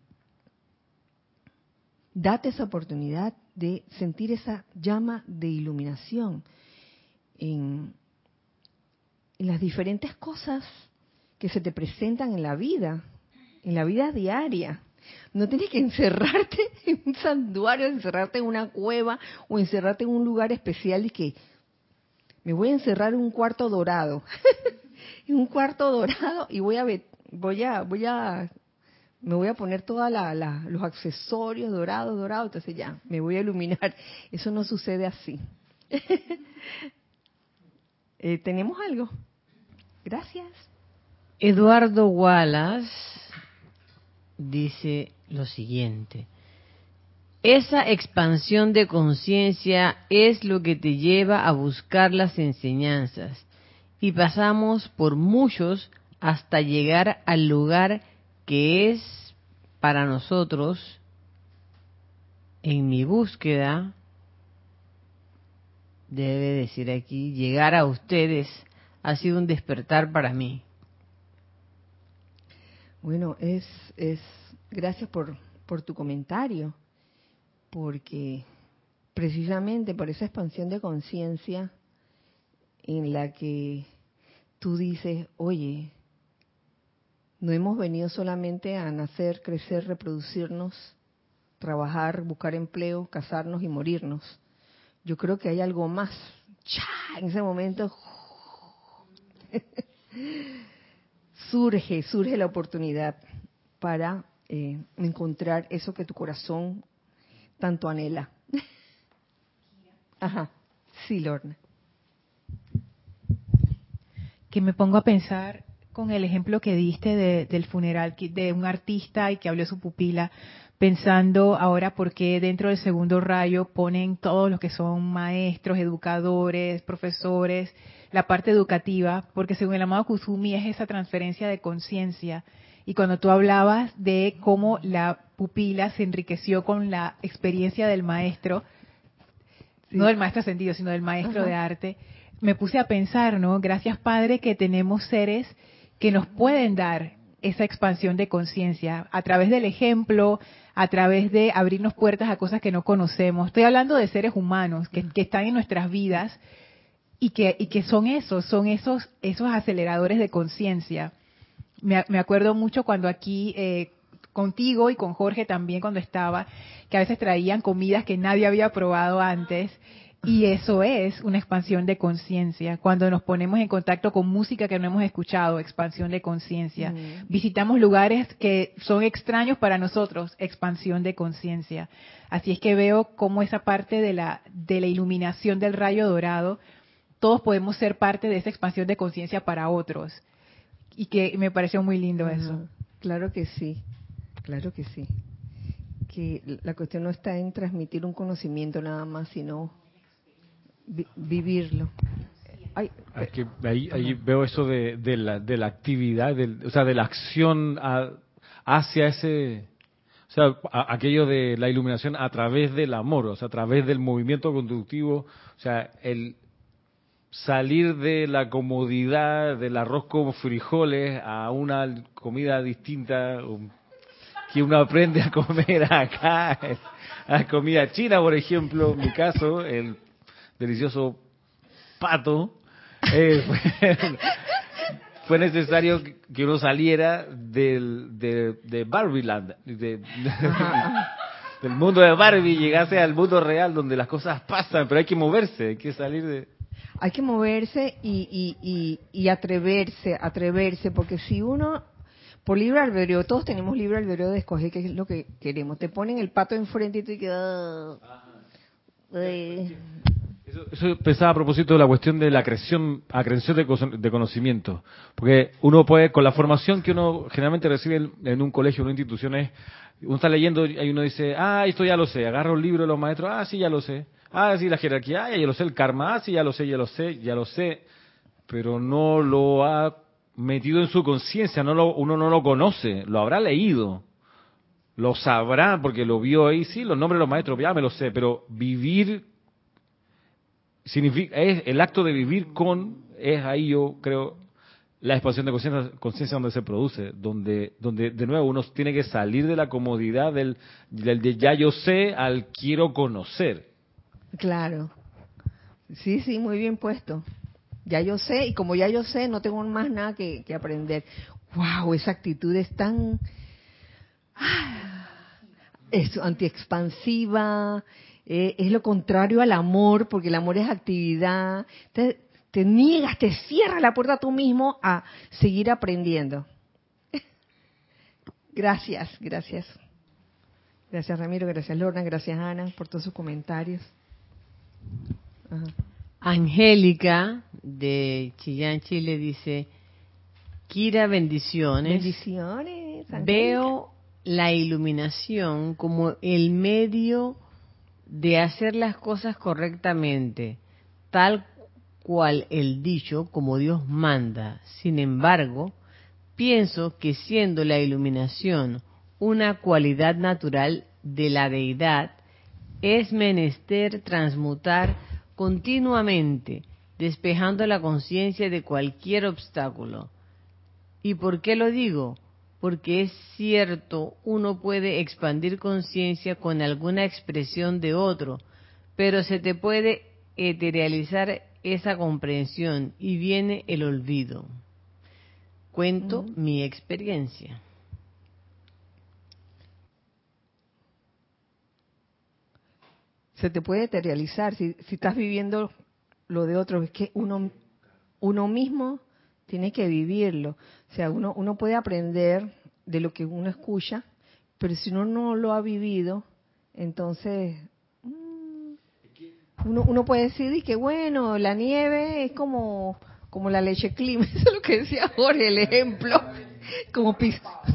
date esa oportunidad de sentir esa llama de iluminación en, las diferentes cosas que se te presentan en la vida, en la vida diaria. No tienes que encerrarte en un santuario, encerrarte en una cueva o encerrarte en un lugar especial y que me voy a encerrar en un cuarto dorado. en un cuarto dorado y voy a voy a voy a me voy a poner todos los accesorios dorados, dorados, entonces ya, me voy a iluminar. Eso no sucede así. Eh, ¿Tenemos algo? Gracias. Eduardo Wallace dice lo siguiente. Esa expansión de conciencia es lo que te lleva a buscar las enseñanzas y pasamos por muchos hasta llegar al lugar que es para nosotros en mi búsqueda debe decir aquí, llegar a ustedes ha sido un despertar para mí. Bueno, es, es gracias por, por tu comentario, porque precisamente por esa expansión de conciencia en la que tú dices, oye, no hemos venido solamente a nacer, crecer, reproducirnos, trabajar, buscar empleo, casarnos y morirnos. Yo creo que hay algo más. En ese momento surge, surge la oportunidad para eh, encontrar eso que tu corazón tanto anhela. Ajá, sí, Lorna. Que me pongo a pensar con el ejemplo que diste del funeral de un artista y que habló su pupila, pensando ahora por qué dentro del segundo rayo ponen todos los que son maestros, educadores, profesores, la parte educativa, porque según el amado Kusumi es esa transferencia de conciencia. Y cuando tú hablabas de cómo la pupila se enriqueció con la experiencia del maestro, no del maestro sentido, sino del maestro de arte, me puse a pensar, ¿no? Gracias Padre que tenemos seres que nos pueden dar esa expansión de conciencia a través del ejemplo, a través de abrirnos puertas a cosas que no conocemos. Estoy hablando de seres humanos que, están en nuestras vidas y que, y que son esos, son esos, esos aceleradores de conciencia. Me, me, acuerdo mucho cuando aquí eh, contigo y con Jorge también cuando estaba, que a veces traían comidas que nadie había probado antes y eso es una expansión de conciencia. Cuando nos ponemos en contacto con música que no hemos escuchado, expansión de conciencia. Mm. Visitamos lugares que son extraños para nosotros, expansión de conciencia. Así es que veo cómo esa parte de la, de la iluminación del rayo dorado, todos podemos ser parte de esa expansión de conciencia para otros. Y que me pareció muy lindo eso. Claro que sí, claro que sí. Que la cuestión no está en transmitir un conocimiento nada más, sino vivirlo. ahí, veo eso de, la, de la actividad, o sea, de la acción hacia ese, o sea, aquello de la iluminación a través del amor, o sea, a través del movimiento conductivo, o sea, el salir de la comodidad del arroz con frijoles a una comida distinta que uno aprende a comer acá, a comida china, por ejemplo, en mi caso, el delicioso pato, eh, fue, necesario que uno saliera del, de, de Barbieland, del mundo de Barbie, llegase al mundo real donde las cosas pasan, pero hay que moverse, hay que salir de... Hay que moverse y, y, y, atreverse, atreverse, porque si uno por libre albedrío, todos tenemos libre albedrío de escoger qué es lo que queremos. Te ponen el pato enfrente y tú quedas... Eso, pensaba a propósito de la cuestión de la acreción, acreción de, conocimiento. Porque uno puede, con la formación que uno generalmente recibe en, un colegio, en una institución, es, uno está leyendo y uno dice, ah, esto ya lo sé, agarra un libro de los maestros, ah, sí, ya lo sé. Ah, sí, la jerarquía, ah, ya lo sé, el karma, ah, sí, ya lo sé, ya lo sé, ya lo sé. Pero no lo ha metido en su conciencia, no lo, uno no lo conoce, lo habrá leído, lo sabrá porque lo vio ahí, sí, los nombres de los maestros, ya me lo sé, pero vivir significa, es el acto de vivir con, es ahí yo creo, la expansión de conciencia donde se produce, donde, donde de nuevo uno tiene que salir de la comodidad del, del de ya yo sé al quiero conocer. Claro. Sí, sí, muy bien puesto. Ya yo sé, y como ya yo sé, no tengo más nada que, que aprender. ¡Wow! Esa actitud es tan. Ah, es antiexpansiva, eh, es lo contrario al amor, porque el amor es actividad. Te, te niegas, te cierras la puerta tú mismo a seguir aprendiendo. Gracias, gracias. Gracias Ramiro, gracias Lorna, gracias Ana por todos sus comentarios. Angélica de Chillán, Chile dice, Kira, bendiciones. Bendiciones. Veo la iluminación como el medio de hacer las cosas correctamente, tal cual el dicho, como Dios manda. Sin embargo, pienso que siendo la iluminación una cualidad natural de la deidad, es menester transmutar continuamente, despejando la conciencia de cualquier obstáculo. ¿Y por qué lo digo? Porque es cierto, uno puede expandir conciencia con alguna expresión de otro, pero se te puede eterializar esa comprensión y viene el olvido. Cuento mi experiencia. Se te puede eterializar si, si estás viviendo lo de otros, es que uno, uno mismo tiene que vivirlo. O sea, uno, uno puede aprender de lo que uno escucha, pero si uno no lo ha vivido, entonces mm, uno, uno puede decir que bueno, la nieve es como, como la leche clima, eso es lo que decía Jorge, el ejemplo, como,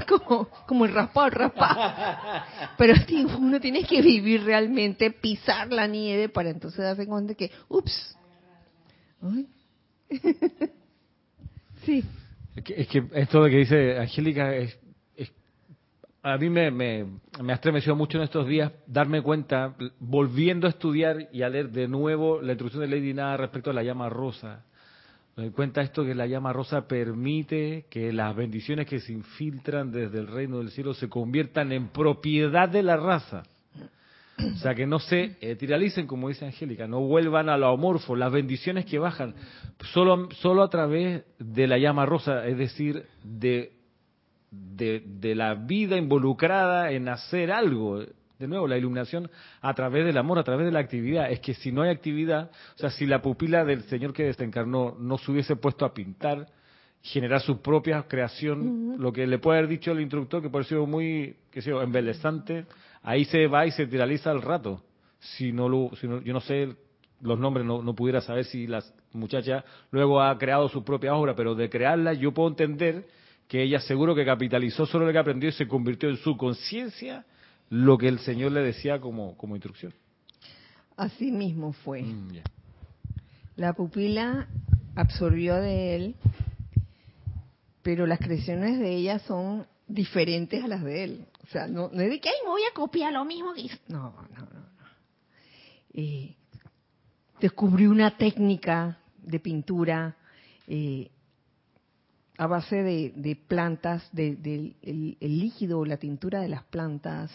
como, como el raspado, el raspado. Pero uno tiene que vivir realmente, pisar la nieve para entonces darse cuenta que, ups, Es que, esto de que dice Angélica a mí me, me, me, mucho en estos días darme cuenta, volviendo a estudiar y a leer de nuevo la introducción de Lady Nada respecto a la llama rosa. Me doy cuenta esto que la llama rosa permite que las bendiciones que se infiltran desde el reino del cielo se conviertan en propiedad de la raza. O sea, que no se etiralicen, como dice Angélica, no vuelvan a lo amorfo, las bendiciones que bajan, solo, solo a través de la llama rosa, es decir, de, de, de la vida involucrada en hacer algo. De nuevo, la iluminación a través del amor, a través de la actividad. Es que si no hay actividad, o sea, si la pupila del Señor que desencarnó no se hubiese puesto a pintar, generar su propia creación, lo que le puede haber dicho el instructor, que sido muy, que sé yo, embelezante, ahí se va y se tiraliza al rato. Si no lo, si no, yo no sé los nombres, no, no pudiera saber si la muchacha luego ha creado su propia obra, pero de crearla yo puedo entender que ella seguro que capitalizó solo lo que aprendió y se convirtió en su conciencia lo que el Señor le decía como, como instrucción. Así mismo fue. Mm, la pupila absorbió de él, pero las creaciones de ella son diferentes a las de él. O sea, no, no es de que, ay, me voy a copiar lo mismo que hizo. No, no, no. no. Eh, descubrió una técnica de pintura eh, a base de, plantas, del de, el, líquido, la tintura de las plantas,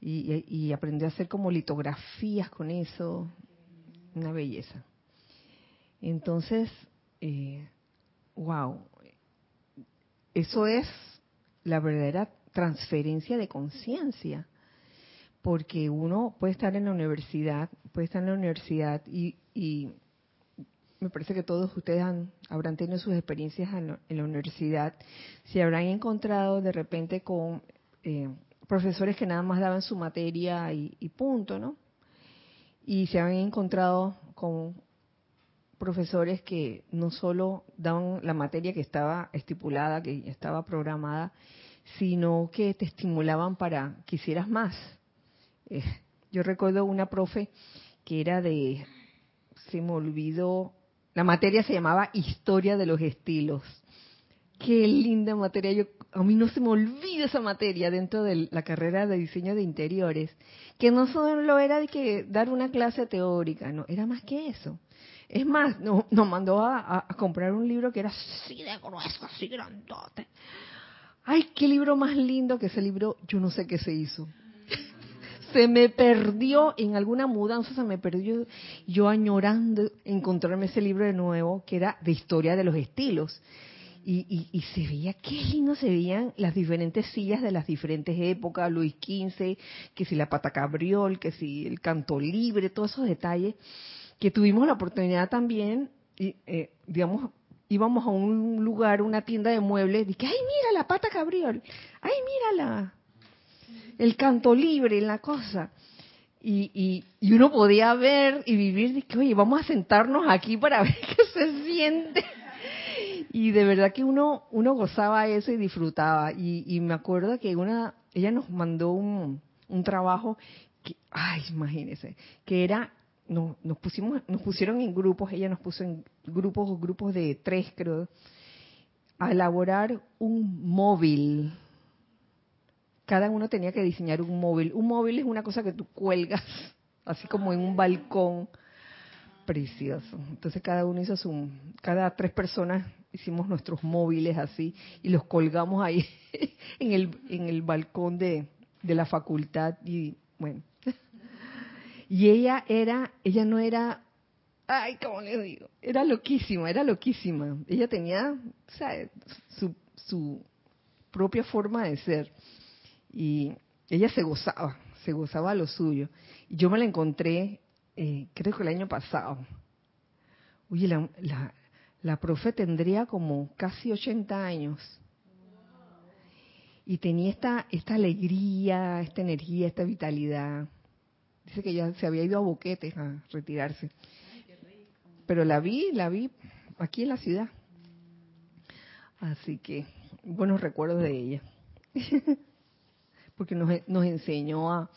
y, y, aprendió a hacer como litografías con eso, una belleza. Entonces, eh, wow, eso es la verdadera transferencia de conciencia. Porque uno puede estar en la universidad, puede estar en la universidad y, me parece que todos ustedes han, habrán tenido sus experiencias en, la universidad, se habrán encontrado de repente con eh, profesores que nada más daban su materia y, y, punto, ¿no? Y se han encontrado con profesores que no solo daban la materia que estaba estipulada, que estaba programada, sino que te estimulaban para que hicieras más. Eh, yo recuerdo una profe que era de, se me olvidó, la materia se llamaba Historia de los Estilos. Qué linda materia, yo a mí no se me olvida esa materia dentro de la carrera de diseño de interiores, que no solo era de que dar una clase teórica, no, era más que eso. Es más, nos, mandó a, a, comprar un libro que era así de grueso, así grandote, Ay, qué libro más lindo que ese libro, yo no sé qué se hizo. Se me perdió en alguna mudanza, se me perdió yo añorando encontrarme ese libro de nuevo, que era de historia de los estilos. Y, y, se veía, qué lindo se veían las diferentes sillas de las diferentes épocas, Luis XV, que si la pata cabriol, que si el canto libre, todos esos detalles, que tuvimos la oportunidad también, y, eh, digamos, íbamos a un lugar, una tienda de muebles, dije, ay, mira la pata cabriol, ay, mírala, el canto libre, la cosa. Y, y, y, uno podía ver y vivir, dije, oye, vamos a sentarnos aquí para ver qué se siente. Y de verdad que uno, uno gozaba eso y disfrutaba. Y, y me acuerdo que una, ella nos mandó un, un trabajo que, ay, imagínese, que era nos, nos pusimos, nos pusieron en grupos, ella nos puso en grupos, grupos de tres creo, a elaborar un móvil. Cada uno tenía que diseñar un móvil. Un móvil es una cosa que tú cuelgas, así como en un balcón. Precioso. Entonces cada uno hizo su, cada tres personas hicimos nuestros móviles así y los colgamos ahí en el, en el balcón de, de la facultad y bueno. Y ella era, ella no era, ay, ¿cómo le digo? Era loquísima, era loquísima. Ella tenía, su, su propia forma de ser. Y ella se gozaba, se gozaba lo suyo. Y yo me la encontré, eh, creo que el año pasado. Oye, la, la, la profe tendría como casi 80 años. Y tenía esta, esta alegría, esta energía, esta vitalidad. Dice que ya se había ido a Boquetes a retirarse. Pero la vi, la vi aquí en la ciudad. Así que buenos recuerdos de ella. Porque nos, nos enseñó a,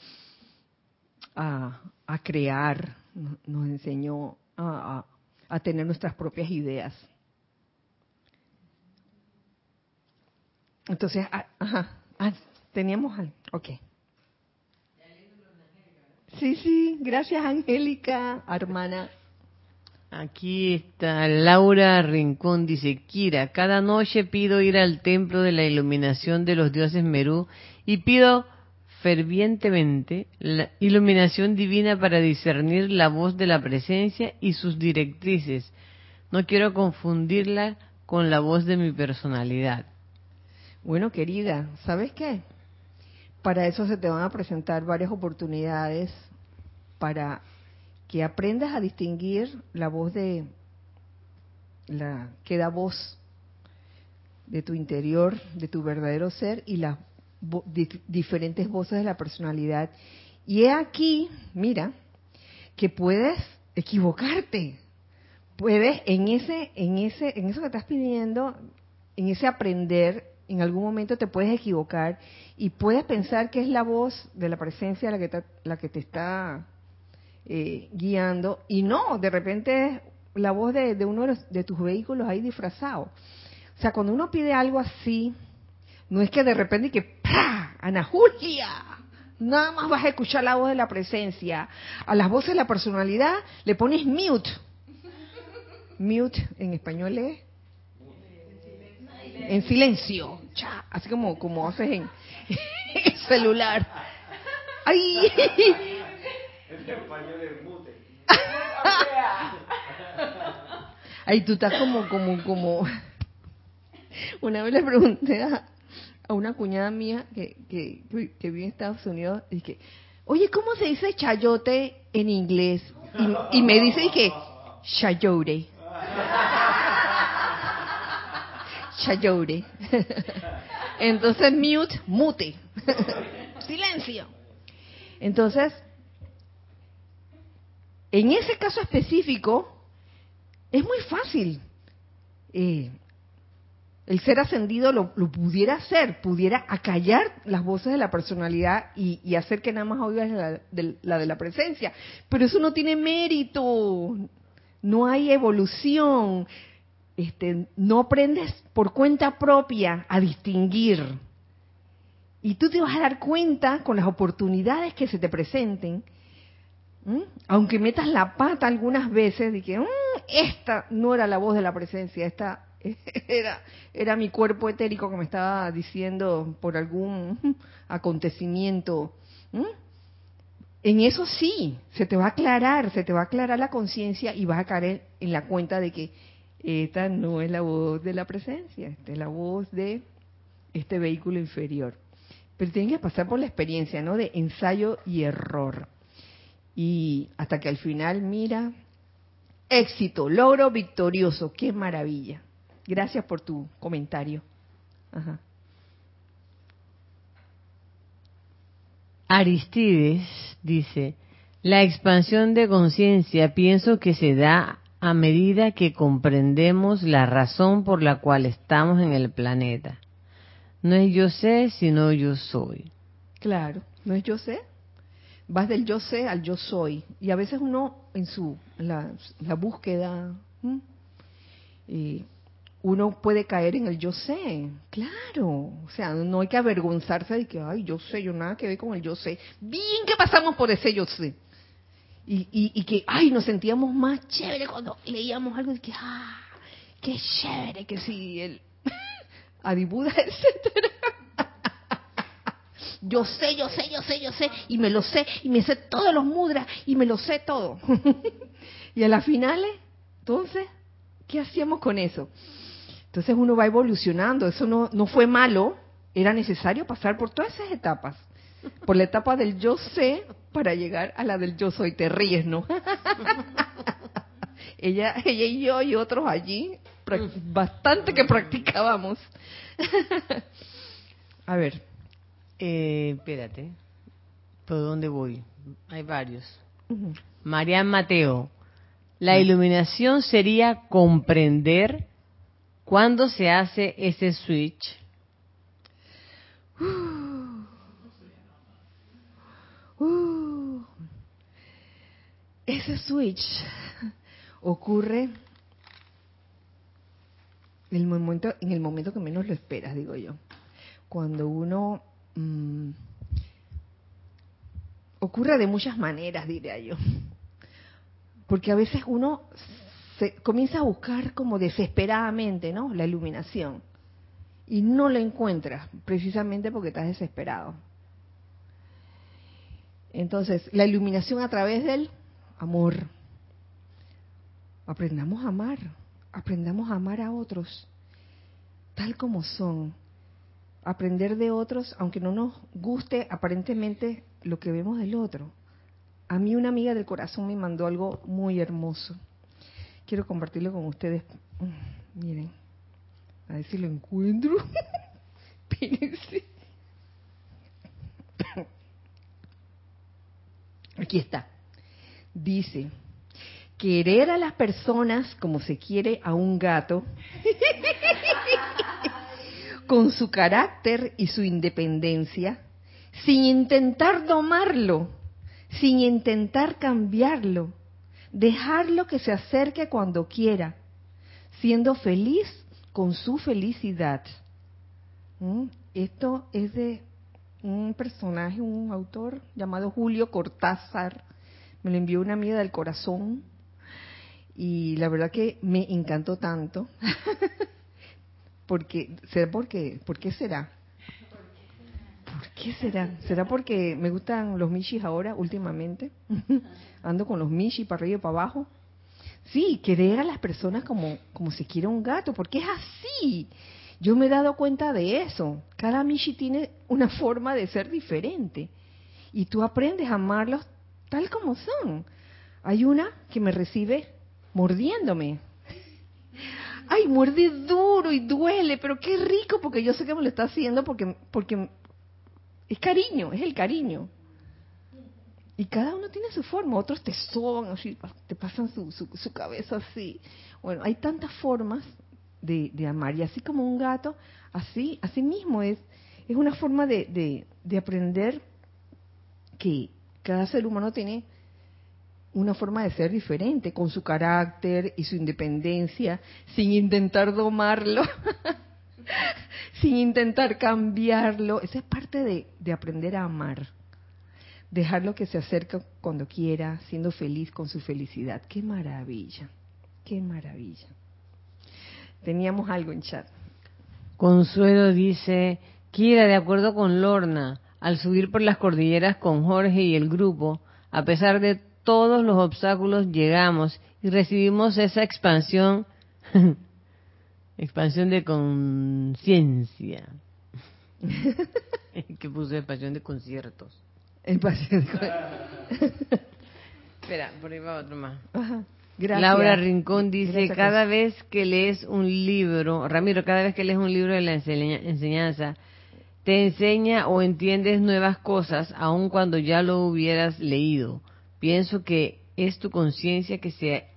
a, a crear, nos enseñó a, a, tener nuestras propias ideas. Entonces, ah, ajá, ah, teníamos, al- ok. Sí, sí, gracias Angélica, hermana. Aquí está Laura Rincón, dice, Kira, cada noche pido ir al templo de la iluminación de los dioses Merú y pido fervientemente la iluminación divina para discernir la voz de la presencia y sus directrices. No quiero confundirla con la voz de mi personalidad. Bueno, querida, ¿sabes qué? Para eso se te van a presentar varias oportunidades para que aprendas a distinguir la voz de la que da voz de tu interior, de tu verdadero ser y las diferentes voces de la personalidad. Y he aquí, mira, que puedes equivocarte. Puedes en ese en ese en eso que estás pidiendo, en ese aprender, en algún momento te puedes equivocar y puedes pensar que es la voz de la presencia la que te, la que te está eh, guiando y no, de repente es la voz de, de uno de, los- de tus vehículos ahí disfrazado. O sea, cuando uno pide algo así, no es que de repente que ¡pra! Ana Julia, nada más vas a escuchar la voz de la presencia. A las voces de la personalidad le pones mute. Mute en español es en silencio, cha, así como como haces en, celular. Ay, Ay, tú estás como, como, como. Una vez le pregunté a, a una cuñada mía que, que, que vive en Estados Unidos, y que, oye, ¿cómo se dice chayote en inglés? Y, y me dice y que, chayote. Chayote. Entonces, mute, mute. Silencio. Entonces, en ese caso específico, es muy fácil. Eh, el ser ascendido lo, lo pudiera hacer, pudiera acallar las voces de la personalidad y, y hacer que nada más oigas la de, la de la presencia. Pero eso no tiene mérito, no hay evolución, este, no aprendes por cuenta propia a distinguir. Y tú te vas a dar cuenta con las oportunidades que se te presenten, aunque metas la pata algunas veces, de que "Mm, esta no era la voz de la presencia, esta era, era mi cuerpo etérico que me estaba diciendo por algún acontecimiento. En eso sí, se te va a aclarar, se te va a aclarar la conciencia y vas a caer en la cuenta de que esta no es la voz de la presencia, esta es la voz de este vehículo inferior. Pero tienen que pasar por la experiencia, ¿no? De ensayo y error. Y hasta que al final, mira, éxito, logro victorioso, qué maravilla. Gracias por tu comentario. Ajá. Aristides dice, la expansión de conciencia pienso que se da a medida que comprendemos la razón por la cual estamos en el planeta. No es yo sé, sino yo soy. Claro, no es yo sé. Vas del yo sé al yo soy. Y a veces uno en su la, la búsqueda, eh, uno puede caer en el yo sé. Claro. O sea, no hay que avergonzarse de que, ay, yo sé, yo nada que ver con el yo sé. Bien que pasamos por ese yo sé. Y, y, y que, ay, nos sentíamos más chévere cuando leíamos algo de que, ah, qué chévere que sí, el Adibuda, etcétera. Yo sé, yo sé, yo sé, yo sé, y me lo sé, y me sé todos los mudras, y me lo sé todo. y a las finales, entonces, ¿qué hacíamos con eso? Entonces uno va evolucionando, eso no, no fue malo, era necesario pasar por todas esas etapas. Por la etapa del yo sé para llegar a la del yo soy, te ríes, ¿no? ella, ella y yo y otros allí, bastante que practicábamos. a ver. Eh, espérate. ¿Por dónde voy? Hay varios. Marian Mateo. La iluminación sería comprender cuándo se hace ese switch. Uh, ese switch ocurre en el momento, en el momento que menos lo esperas, digo yo. Cuando uno mm, ocurre de muchas maneras, diría yo. Porque a veces uno se comienza a buscar como desesperadamente, ¿no? La iluminación. Y no la encuentras, precisamente porque estás desesperado. Entonces, la iluminación a través del amor. Aprendamos a amar, aprendamos a amar a otros, tal como son. Aprender de otros, aunque no nos guste aparentemente lo que vemos del otro. A mí una amiga del corazón me mandó algo muy hermoso. Quiero compartirlo con ustedes. Miren, a ver si lo encuentro. Espérense. Aquí está. Dice, querer a las personas como se quiere a un gato, con su carácter y su independencia, sin intentar domarlo, sin intentar cambiarlo, dejarlo que se acerque cuando quiera, siendo feliz con su felicidad. ¿Mm? Esto es de un personaje, un autor llamado Julio Cortázar. Me lo envió una amiga del corazón y la verdad que me encantó tanto. porque, ¿será porque, ¿Por qué será? ¿Por qué será? ¿Será porque me gustan los Mishis ahora, últimamente? Ando con los Mishis para arriba y para abajo. Sí, querer a las personas como, como se quiere un gato, porque es así. Yo me he dado cuenta de eso. Cada Mishi tiene una forma de ser diferente. Y tú aprendes a amarlos tal como son. Hay una que me recibe mordiéndome. Ay, muerde duro y duele, pero qué rico porque yo sé que me lo está haciendo porque, porque es cariño, es el cariño. Y cada uno tiene su forma, otros te soban así, te pasan su, su cabeza así. Bueno, hay tantas formas de, amar. Y así como un gato, así, así mismo es, es una forma de, de, aprender que cada ser humano tiene una forma de ser diferente, con su carácter y su independencia, sin intentar domarlo, sin intentar cambiarlo. Esa es parte de, de, aprender a amar. Dejarlo que se acerque cuando quiera, siendo feliz con su felicidad. Qué maravilla, qué maravilla. Teníamos algo en chat. Consuelo dice, Kira, de acuerdo con Lorna, al subir por las cordilleras con Jorge y el grupo, a pesar de todos los obstáculos, llegamos y recibimos esa expansión, expansión de conciencia. que puso expansión de conciertos. Expansión de... Espera, por ahí va otro más. Ajá. Laura Rincón dice, cada vez que lees un libro, Ramiro, cada vez que lees un libro de la enseñanza, te enseña o entiendes nuevas cosas, aun cuando ya lo hubieras leído. Pienso que es tu conciencia que se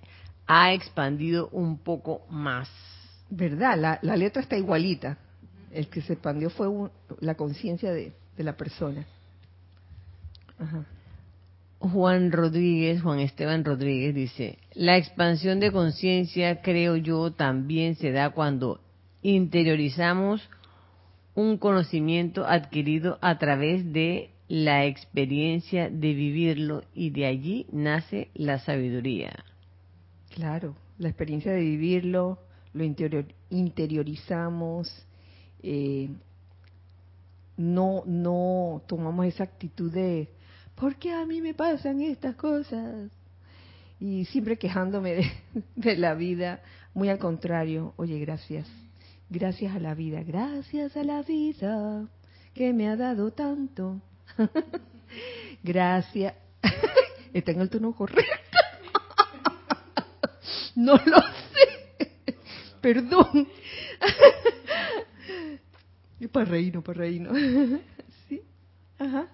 ha expandido un poco más. ¿Verdad? La, letra está igualita. El que se expandió fue la conciencia de, de la persona. Ajá. Juan Rodríguez, Juan Esteban Rodríguez dice, la expansión de conciencia, creo yo, también se da cuando interiorizamos un conocimiento adquirido a través de la experiencia de vivirlo y de allí nace la sabiduría. Claro, la experiencia de vivirlo, lo interiorizamos, eh, no, no tomamos esa actitud de, ¿por qué a mí me pasan estas cosas? Y siempre quejándome de, de la vida, muy al contrario, oye, gracias, gracias a la vida, gracias a la vida que me ha dado tanto. gracias. Está en el tono correcto. no lo sé. Perdón. para reírnos, para reírnos. ¿Sí? Ajá.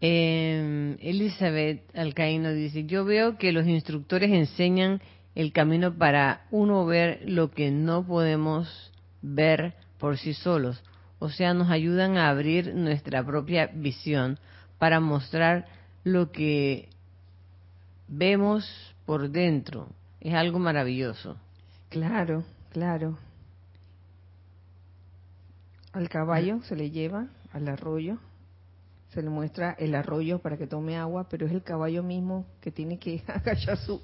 Eh, Elizabeth Alcaíno dice, yo veo que los instructores enseñan el camino para uno ver lo que no podemos ver por sí solos. O sea, nos ayudan a abrir nuestra propia visión para mostrar lo que vemos por dentro. Es algo maravilloso. Claro, claro. Al caballo se le lleva al arroyo, se le muestra el arroyo para que tome agua, pero es el caballo mismo que tiene que agachar su,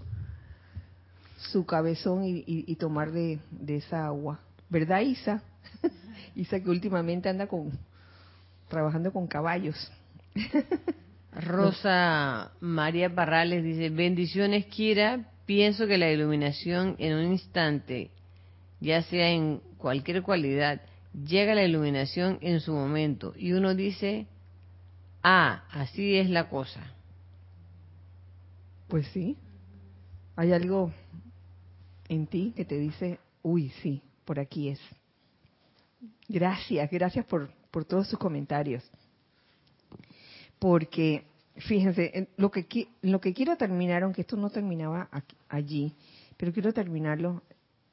su cabezón y, tomar de, de, esa agua. ¿Verdad, Isa? Isa que últimamente anda con trabajando con caballos. Rosa María Parrales dice, bendiciones Kira, pienso que la iluminación en un instante, ya sea en cualquier cualidad, llega la iluminación en su momento y uno dice, ah, así es la cosa. Pues sí, hay algo en ti que te dice, uy, sí, por aquí es. Gracias, gracias por, por todos sus comentarios. Porque, fíjense, lo que, lo que quiero terminar, aunque esto no terminaba allí, pero quiero terminarlo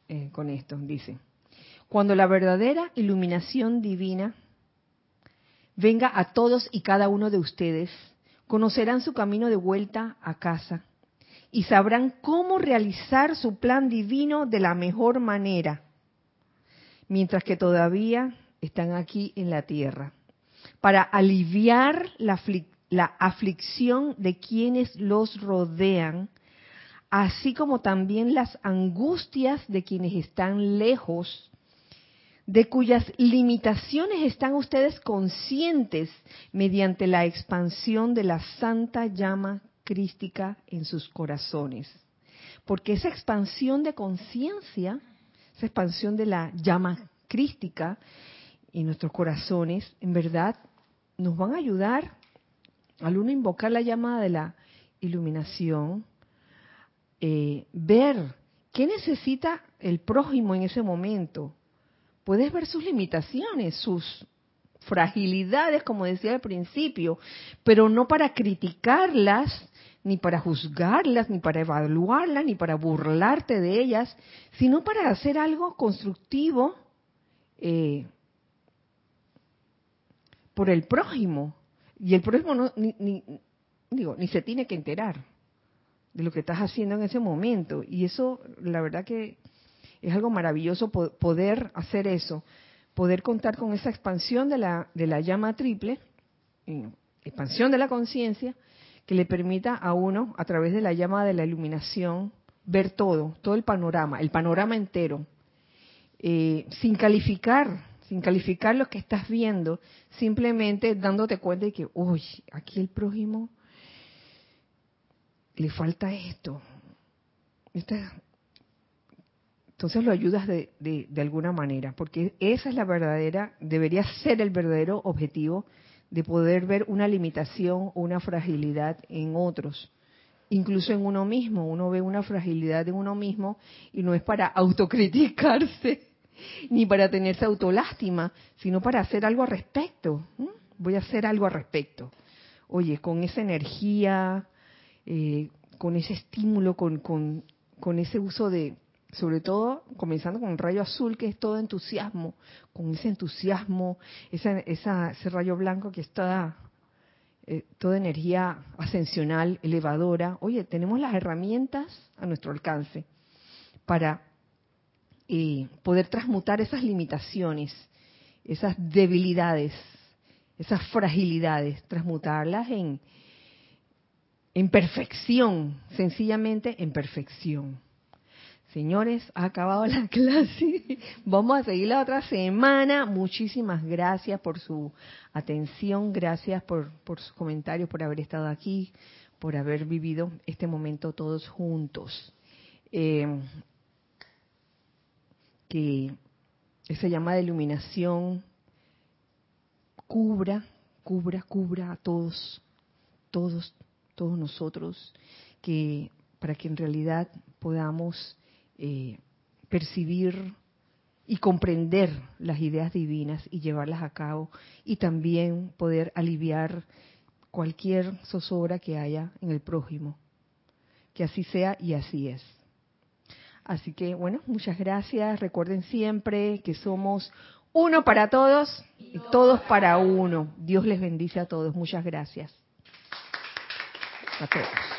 eh, con esto, dice. Cuando la verdadera iluminación divina venga a todos y cada uno de ustedes, conocerán su camino de vuelta a casa y sabrán cómo realizar su plan divino de la mejor manera, mientras que todavía están aquí en la tierra, para aliviar la, aflicción de quienes los rodean, así como también las angustias de quienes están lejos de cuyas limitaciones están ustedes conscientes mediante la expansión de la santa llama crística en sus corazones. Porque esa expansión de conciencia, esa expansión de la llama crística en nuestros corazones, en verdad nos van a ayudar al uno invocar la llama de la iluminación, eh, ver qué necesita el prójimo en ese momento, puedes ver sus limitaciones, sus fragilidades, como decía al principio, pero no para criticarlas, ni para juzgarlas, ni para evaluarlas, ni para burlarte de ellas, sino para hacer algo constructivo eh, por el prójimo. Y el prójimo no, ni, digo, ni se tiene que enterar de lo que estás haciendo en ese momento. Y eso, la verdad que es algo maravilloso poder hacer eso, poder contar con esa expansión de la, de la llama triple, expansión de la conciencia, que le permita a uno, a través de la llama de la iluminación, ver todo, todo el panorama, el panorama entero, eh, sin calificar, sin calificar lo que estás viendo, simplemente dándote cuenta de que, uy, aquí el prójimo le falta esto. Entonces lo ayudas de, de, alguna manera, porque esa es la verdadera, debería ser el verdadero objetivo de poder ver una limitación o una fragilidad en otros, incluso en uno mismo. Uno ve una fragilidad en uno mismo y no es para autocriticarse ni para tenerse autolástima, sino para hacer algo al respecto. Voy a hacer algo al respecto. Oye, con esa energía, eh, con ese estímulo, con, con, con ese uso de, sobre todo comenzando con el rayo azul, que es todo entusiasmo, con ese entusiasmo, esa, ese rayo blanco que está eh, toda energía ascensional, elevadora. Oye, tenemos las herramientas a nuestro alcance para eh, poder transmutar esas limitaciones, esas debilidades, esas fragilidades, transmutarlas en, en perfección, sencillamente en perfección Señores, ha acabado la clase. Vamos a seguir la otra semana. Muchísimas gracias por su atención, gracias por, sus comentarios, por haber estado aquí, por haber vivido este momento todos juntos. Eh, que esa llama de iluminación cubra, cubra, cubra a todos, todos, todos nosotros, que para que en realidad podamos eh, percibir y comprender las ideas divinas y llevarlas a cabo y también poder aliviar cualquier zozobra que haya en el prójimo. Que así sea y así es. Así que bueno, muchas gracias. Recuerden siempre que somos uno para todos y todos para uno. Dios les bendice a todos. Muchas gracias. A todos.